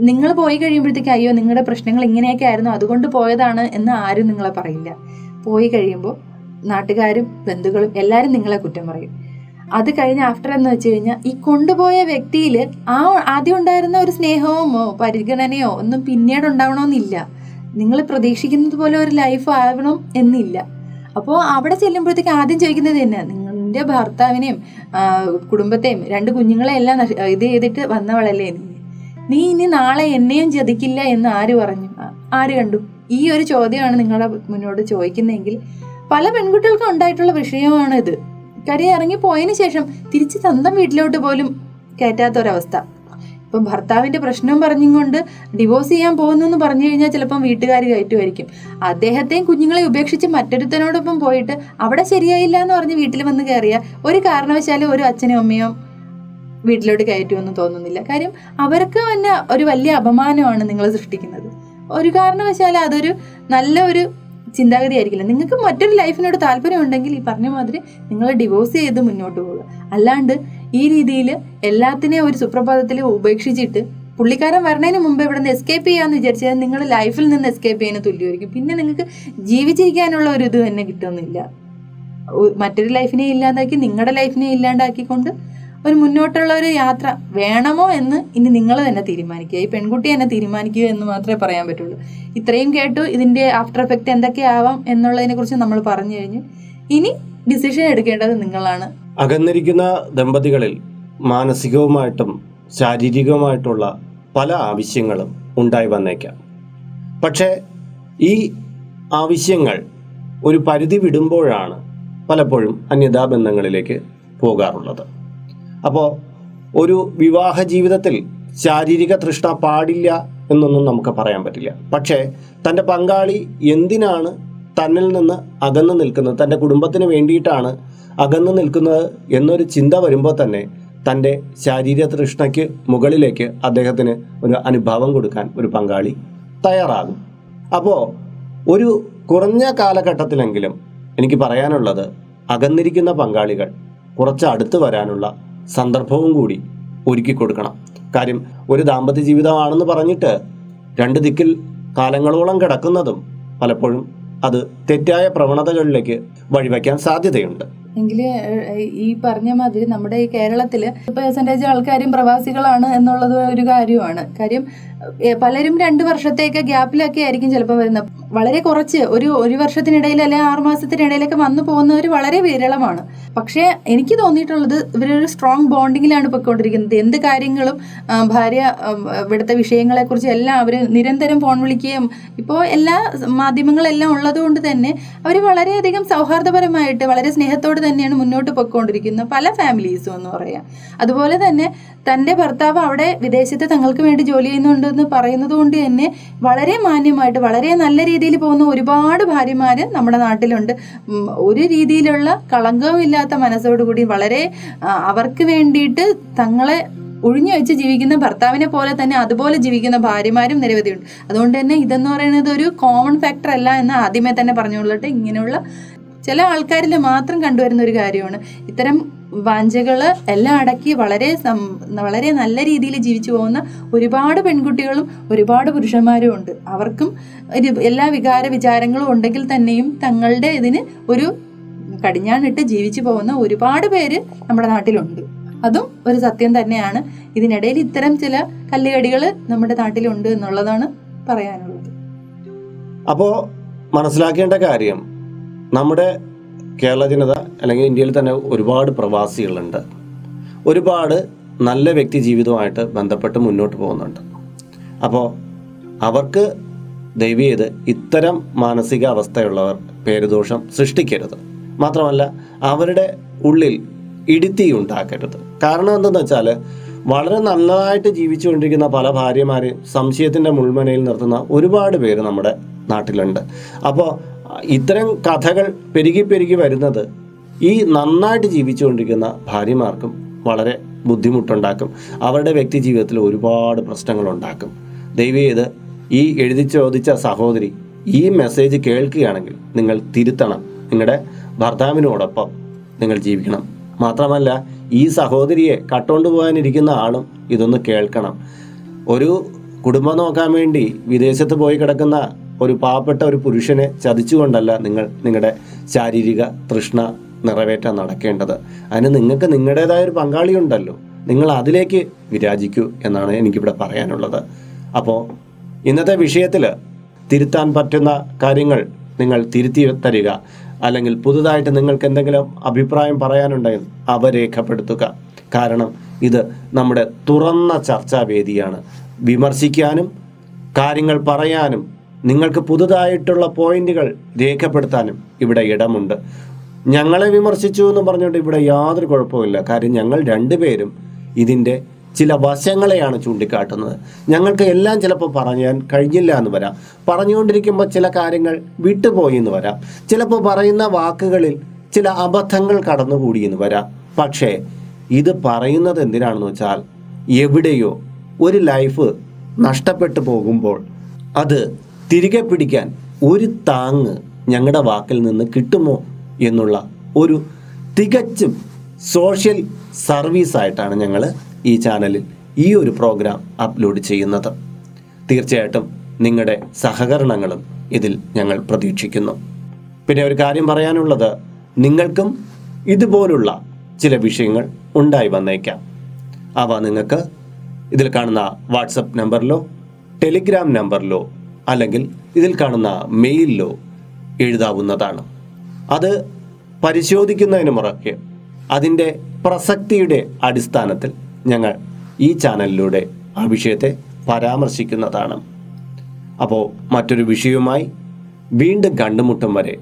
നിങ്ങൾ പോയി കഴിയുമ്പോഴത്തേക്ക് അയ്യോ നിങ്ങളുടെ പ്രശ്നങ്ങൾ ഇങ്ങനെയൊക്കെ ആയിരുന്നു അതുകൊണ്ട് പോയതാണ് എന്ന് ആരും നിങ്ങളെ പറയില്ല. പോയി കഴിയുമ്പോൾ നാട്ടുകാരും ബന്ധുക്കളും എല്ലാവരും നിങ്ങളെ കുറ്റം പറയും. അത് കഴിഞ്ഞ് ആഫ്റ്റർ എന്ന് വെച്ച് കഴിഞ്ഞാൽ ഈ കൊണ്ടുപോയ വ്യക്തിയിൽ ആ ആദ്യം ഉണ്ടായിരുന്ന ഒരു സ്നേഹമോ പരിഗണനയോ ഒന്നും പിന്നീട് ഉണ്ടാവണമെന്നില്ല. നിങ്ങൾ പ്രതീക്ഷിക്കുന്നത് പോലെ ഒരു ലൈഫ് ആവണം എന്നില്ല. അപ്പോൾ അവിടെ ചെല്ലുമ്പോഴത്തേക്ക് ആദ്യം ചോദിക്കുന്നത് തന്നെ നിങ്ങളുടെ ഭർത്താവിനെയും കുടുംബത്തെയും രണ്ട് കുഞ്ഞുങ്ങളെ എല്ലാം ഇത് ചെയ്തിട്ട് വന്നവളല്ലേ നീ? ഇനി നാളെ എന്നെയും ചതിക്കില്ല എന്ന് ആര് പറഞ്ഞു? ആര് കണ്ടു? ഈ ഒരു ചോദ്യമാണ് നിങ്ങളെ മുന്നോട്ട് ചോദിക്കുന്നതെങ്കിൽ പല പെൺകുട്ടികൾക്കും ഉണ്ടായിട്ടുള്ള വിഷയമാണ് ഇത് കാര്യം ഇറങ്ങി പോയതിനു ശേഷം തിരിച്ച് സ്വന്തം വീട്ടിലോട്ട് പോലും കയറ്റാത്തൊരവസ്ഥ. ഇപ്പം ഭർത്താവിന്റെ പ്രശ്നം പറഞ്ഞും കൊണ്ട് ഡിവോഴ്സ് ചെയ്യാൻ പോകുന്നു എന്ന് പറഞ്ഞു കഴിഞ്ഞാൽ ചിലപ്പം വീട്ടുകാർ കയറ്റുമായിരിക്കും. അദ്ദേഹത്തെയും കുഞ്ഞുങ്ങളെ ഉപേക്ഷിച്ച് മറ്റൊരുത്തനോടൊപ്പം പോയിട്ട് അവിടെ ശരിയായില്ല എന്ന് പറഞ്ഞ് വീട്ടിൽ വന്ന് കയറിയ ഒരു കാരണവശാലും ഒരു അച്ഛനും അമ്മയും വീട്ടിലോട്ട് കയറ്റുമെന്ന് തോന്നുന്നില്ല. കാര്യം അവർക്ക് തന്നെ ഒരു വലിയ അപമാനമാണ് നിങ്ങൾ സൃഷ്ടിക്കുന്നത്. ഒരു കാരണവശാലും അതൊരു നല്ല ഒരു ചിന്താഗതി ആയിരിക്കില്ല. നിങ്ങൾക്ക് മറ്റൊരു ലൈഫിനോട് താല്പര്യം ഉണ്ടെങ്കിൽ ഈ പറഞ്ഞ മാതിരി നിങ്ങൾ ഡിവോഴ്സ് ചെയ്ത് മുന്നോട്ട് പോവുക. അല്ലാണ്ട് ഈ രീതിയിൽ എല്ലാത്തിനെയും ഒരു സുപ്രഭാതത്തിൽ ഉപേക്ഷിച്ചിട്ട് പുള്ളിക്കാരൻ വരണതിന് മുമ്പ് ഇവിടെ നിന്ന് എസ്കേപ്പ് ചെയ്യാന്ന് വിചാരിച്ചാൽ നിങ്ങൾ ലൈഫിൽ നിന്ന് എസ്കേപ്പ് ചെയ്യുന്ന തുല്യമായിരിക്കും. പിന്നെ നിങ്ങൾക്ക് ജീവിച്ചിരിക്കാനുള്ള ഒരു ഇത് തന്നെ കിട്ടുന്നില്ല. മറ്റൊരു ലൈഫിനെ ഇല്ലാണ്ടാക്കി നിങ്ങളുടെ ലൈഫിനെ ഇല്ലാണ്ടാക്കിക്കൊണ്ട് ഒരു മുന്നോട്ടുള്ള ഒരു യാത്ര വേണമോ എന്ന് ഇനി നിങ്ങൾ തന്നെ തീരുമാനിക്കുക. ഈ പെൺകുട്ടി തന്നെ തീരുമാനിക്കുക എന്ന് മാത്രമേ പറയാൻ പറ്റുള്ളൂ. ഇത്രയും കേട്ടു ഇതിന്റെ ആഫ്റ്റർ എഫക്റ്റ് എന്തൊക്കെയാവാം എന്നുള്ളതിനെ കുറിച്ച് നമ്മൾ പറഞ്ഞു കഴിഞ്ഞു. ഇനി ഡിസിഷൻ എടുക്കേണ്ടത് നിങ്ങളാണ്.
അകന്നിരിക്കുന്ന ദമ്പതികളിൽ മാനസികവുമായിട്ടും ശാരീരികവുമായിട്ടുള്ള പല ആവശ്യങ്ങളും ഉണ്ടായി വന്നേക്കാം. പക്ഷേ ഈ ആവശ്യങ്ങൾ ഒരു പരിധി വിടുമ്പോഴാണ് പലപ്പോഴും അന്യതാ ബന്ധങ്ങളിലേക്ക് പോകാറുള്ളത്. അപ്പോൾ ഒരു വിവാഹ ജീവിതത്തിൽ ശാരീരിക തൃഷ്ണ പാടില്ല എന്നൊന്നും നമുക്ക് പറയാൻ പറ്റില്ല. പക്ഷേ തന്റെ പങ്കാളി എന്തിനാണ് തന്നിൽ നിന്ന് അകന്നു നിൽക്കുന്നത് തന്റെ കുടുംബത്തിന് വേണ്ടിയിട്ടാണ് അകന്നു നിൽക്കുന്നത് എന്നൊരു ചിന്ത വരുമ്പോൾ തന്നെ തന്റെ ശാരീരിക തൃഷ്ണയ്ക്ക് മുകളിലേക്ക് അദ്ദേഹത്തിന് ഒരു അനുഭവം കൊടുക്കാൻ ഒരു പങ്കാളി തയ്യാറാകും. അപ്പോൾ ഒരു കുറഞ്ഞ കാലഘട്ടത്തിലെങ്കിലും എനിക്ക് പറയാനുള്ളത് അകന്നിരിക്കുന്ന പങ്കാളികൾ കുറച്ച് അടുത്ത് വരാനുള്ള സന്ദർഭവും കൂടി ഒരുക്കി കൊടുക്കണം. കാര്യം ഒരു ദാമ്പത്യ ജീവിതമാണെന്ന് പറഞ്ഞിട്ട് രണ്ട് ദിക്കിൽ കാലങ്ങളോളം കിടക്കുന്നതും പലപ്പോഴും അത് തെറ്റായ പ്രവണതകളിലേക്ക് വഴിവെക്കാൻ സാധ്യതയുണ്ട്.
എങ്കിൽ ഈ പറഞ്ഞ മാതിരി നമ്മുടെ ഈ കേരളത്തിൽ പെർസെന്റേജ് ആൾക്കാരും പ്രവാസികളാണ് എന്നുള്ളത് ഒരു കാര്യമാണ്. കാര്യം പലരും രണ്ട് വർഷത്തേക്ക് ഗ്യാപ്പിലൊക്കെ ആയിരിക്കും ചിലപ്പോൾ വരുന്നത്. വളരെ കുറച്ച് ഒരു ഒരു വർഷത്തിനിടയിൽ അല്ലെങ്കിൽ ആറുമാസത്തിനിടയിലൊക്കെ വന്നു പോകുന്നവർ വളരെ വിരളമാണ്. പക്ഷേ എനിക്ക് തോന്നിയിട്ടുള്ളത് ഇവരൊരു സ്ട്രോങ് ബോണ്ടിങ്ങിലാണ് പൊയ്ക്കൊണ്ടിരിക്കുന്നത്. എന്ത് കാര്യങ്ങളും ഭാര്യ ഇവിടുത്തെ വിഷയങ്ങളെക്കുറിച്ച് എല്ലാം അവർ നിരന്തരം ഫോൺ വിളിക്കുകയും ഇപ്പോൾ എല്ലാ മാധ്യമങ്ങളെല്ലാം ഉള്ളതുകൊണ്ട് തന്നെ അവർ വളരെയധികം സൗഹാർദ്ദപരമായിട്ട് വളരെ സ്നേഹത്തോട് തന്നെയാണ് മുന്നോട്ട് പൊയ്ക്കൊണ്ടിരിക്കുന്നത് പല ഫാമിലീസും എന്ന് പറയാം. അതുപോലെ തന്നെ തന്റെ ഭർത്താവ് അവിടെ വിദേശത്ത് തങ്ങൾക്ക് വേണ്ടി ജോലി ചെയ്യുന്നുണ്ടെന്ന് പറയുന്നത് കൊണ്ട് തന്നെ വളരെ മാന്യമായിട്ട് വളരെ നല്ല രീതിയിൽ പോകുന്ന ഒരുപാട് ഭാര്യമാർ നമ്മുടെ നാട്ടിലുണ്ട്. ഒരു രീതിയിലുള്ള കളങ്കവുമില്ലാത്ത മനസ്സോടുകൂടി വളരെ അവർക്ക് വേണ്ടിയിട്ട് തങ്ങളെ ഒഴിഞ്ഞു വെച്ച് ജീവിക്കുന്ന ഭർത്താവിനെ പോലെ തന്നെ അതുപോലെ ജീവിക്കുന്ന ഭാര്യമാരും നിരവധിയുണ്ട്. അതുകൊണ്ട് തന്നെ ഇതെന്ന് പറയുന്നത് ഒരു കോമൺ ഫാക്ടർ അല്ല എന്ന് ആദ്യമേ തന്നെ പറഞ്ഞുകൊള്ളട്ടെ. ഇങ്ങനെയുള്ള ചില ആൾക്കാരിൽ മാത്രം കണ്ടുവരുന്ന ഒരു കാര്യമാണ്. ഇത്തരം വാഞ്ചകൾ എല്ലാം അടക്കി വളരെ വളരെ നല്ല രീതിയിൽ ജീവിച്ചു പോകുന്ന ഒരുപാട് പെൺകുട്ടികളും ഒരുപാട് പുരുഷന്മാരും ഉണ്ട്. അവർക്കും എല്ലാ വികാര വിചാരങ്ങളും ഉണ്ടെങ്കിൽ തന്നെയും തങ്ങളുടെ ഇതിന് ഒരു കടിഞ്ഞാണിട്ട് ജീവിച്ചു പോകുന്ന ഒരുപാട് പേര് നമ്മുടെ നാട്ടിലുണ്ട്. അതും ഒരു സത്യം തന്നെയാണ്. ഇതിനിടയിൽ ഇത്തരം ചില കല്ലുകടികൾ നമ്മുടെ നാട്ടിലുണ്ട് എന്നുള്ളതാണ് പറയാനുള്ളത്.
അപ്പോൾ മനസ്സിലാക്കേണ്ട കാര്യം നമ്മുടെ കേരള ജനത അല്ലെങ്കിൽ ഇന്ത്യയിൽ തന്നെ ഒരുപാട് പ്രവാസികളുണ്ട്. ഒരുപാട് നല്ല വ്യക്തി ജീവിതവുമായിട്ട് ബന്ധപ്പെട്ട് മുന്നോട്ട് പോകുന്നുണ്ട്. അപ്പോൾ അവർക്ക് ദൈവീയത് ഇത്തരം മാനസിക അവസ്ഥയുള്ളവർ പേരുദോഷം സൃഷ്ടിക്കരുത്. മാത്രമല്ല അവരുടെ ഉള്ളിൽ ഇടുത്തി ഉണ്ടാക്കരുത്. കാരണം എന്തെന്ന് വെച്ചാൽ വളരെ നല്ലതായിട്ട് ജീവിച്ചുകൊണ്ടിരിക്കുന്ന പല ഭാര്യമാരെയും സംശയത്തിന്റെ മുൾമനയിൽ നിർത്തുന്ന ഒരുപാട് പേര് നമ്മുടെ നാട്ടിലുണ്ട്. അപ്പോൾ ഇത്തരം കഥകൾ പെരുകി പെരുകി വരുന്നത് ഈ നന്നായിട്ട് ജീവിച്ചുകൊണ്ടിരിക്കുന്ന ഭാര്യമാർക്കും വളരെ ബുദ്ധിമുട്ടുണ്ടാക്കും. അവരുടെ വ്യക്തി ജീവിതത്തിൽ ഒരുപാട് പ്രശ്നങ്ങളുണ്ടാക്കും. ചെയ്ത് ഈ എഴുതി ചോദിച്ച സഹോദരി ഈ മെസ്സേജ് കേൾക്കുകയാണെങ്കിൽ നിങ്ങൾ തിരുത്തണം. നിങ്ങളുടെ ഭർത്താവിനോടൊപ്പം നിങ്ങൾ ജീവിക്കണം. മാത്രമല്ല ഈ സഹോദരിയെ കട്ടോണ്ട് പോകാനിരിക്കുന്ന ആളും ഇതൊന്ന് കേൾക്കണം. ഒരു കുടുംബം നോക്കാൻ വേണ്ടി വിദേശത്ത് പോയി കിടക്കുന്ന ഒരു പാവപ്പെട്ട ഒരു പുരുഷനെ ചതിച്ചുകൊണ്ടല്ല നിങ്ങൾ നിങ്ങളുടെ ശാരീരിക തൃഷ്ണ നിറവേറ്റാൻ നടക്കേണ്ടത്. അതിന് നിങ്ങൾക്ക് നിങ്ങളുടേതായ ഒരു പങ്കാളിയുണ്ടല്ലോ നിങ്ങൾ അതിലേക്ക് വിരാജിക്കൂ എന്നാണ് എനിക്കിവിടെ പറയാനുള്ളത്. അപ്പോൾ ഇന്നത്തെ വിഷയത്തിൽ തിരുത്താൻ പറ്റുന്ന കാര്യങ്ങൾ നിങ്ങൾ തിരുത്തി തരിക. അല്ലെങ്കിൽ പുതുതായിട്ട് നിങ്ങൾക്ക് എന്തെങ്കിലും അഭിപ്രായം പറയാനുണ്ടെങ്കിൽ അവ രേഖപ്പെടുത്തുക. കാരണം ഇത് നമ്മുടെ തുറന്ന ചർച്ചാവേദിയാണ് വിമർശിക്കാനും കാര്യങ്ങൾ പറയാനും നിങ്ങൾക്ക് പുതുതായിട്ടുള്ള പോയിന്റുകൾ രേഖപ്പെടുത്താനും ഇവിടെ ഇടമുണ്ട്. ഞങ്ങളെ വിമർശിച്ചു എന്ന് പറഞ്ഞുകൊണ്ട് ഇവിടെ യാതൊരു കുഴപ്പമില്ല കാര്യം ഞങ്ങൾ രണ്ടുപേരും ഇതിന്റെ ചില വശങ്ങളെയാണ് ചൂണ്ടിക്കാട്ടുന്നത്. ഞങ്ങൾക്ക് എല്ലാം ചിലപ്പോൾ പറയാൻ കഴിഞ്ഞില്ല എന്ന് വരാം. പറഞ്ഞുകൊണ്ടിരിക്കുമ്പോൾ ചില കാര്യങ്ങൾ വിട്ടുപോയി എന്ന് വരാം. ചിലപ്പോൾ പറയുന്ന വാക്കുകളിൽ ചില അബദ്ധങ്ങൾ കടന്നുകൂടി എന്ന് വരാം. പക്ഷേ ഇത് പറയുന്നത് എന്തിനാണെന്ന് വെച്ചാൽ എവിടെയോ ഒരു ലൈഫ് നഷ്ടപ്പെട്ടു പോകുമ്പോൾ അത് തിരികെ പിടിക്കാൻ ഒരു താങ്ങ് ഞങ്ങളുടെ വാക്കിൽ നിന്ന് കിട്ടുമോ എന്നുള്ള ഒരു തികച്ചും സോഷ്യൽ സർവീസ് ആയിട്ടാണ് ഞങ്ങൾ ഈ ചാനലിൽ ഈ ഒരു പ്രോഗ്രാം അപ്ലോഡ് ചെയ്യുന്നത്. തീർച്ചയായിട്ടും നിങ്ങളുടെ സഹകരണങ്ങളും ഇതിൽ ഞങ്ങൾ പ്രതീക്ഷിക്കുന്നു. പിന്നെ ഒരു കാര്യം പറയാനുള്ളത് നിങ്ങൾക്കും ഇതുപോലുള്ള ചില വിഷയങ്ങൾ ഉണ്ടായി വന്നേക്കാം. അവ നിങ്ങൾക്ക് ഇതിൽ കാണുന്ന വാട്സപ്പ് നമ്പറിലോ ടെലിഗ്രാം നമ്പറിലോ അല്ലെങ്കിൽ ഇതിൽ കാണുന്ന മെയിലിലോ എഴുതാവുന്നതാണ്. അത് പരിശോധിക്കുന്നതിന് മുറയ്ക്ക് അതിന്റെ പ്രസക്തിയുടെ അടിസ്ഥാനത്തിൽ ഞങ്ങൾ ഈ ചാനലിലൂടെ ആ വിഷയത്തെ പരാമർശിക്കുന്നതാണ്. അപ്പോൾ മറ്റൊരു വിഷയവുമായി വീണ്ടും കണ്ടുമുട്ടും വരെ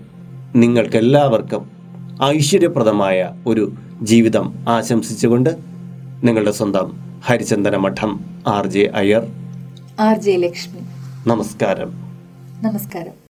നിങ്ങൾക്കെല്ലാവർക്കും ഐശ്വര്യപ്രദമായ ഒരു ജീവിതം ആശംസിച്ചുകൊണ്ട് നിങ്ങളുടെ സ്വന്തം Harichandana Madom R J Iyer.
R J Lakshmi.
നമസ്കാരം.
നമസ്കാരം.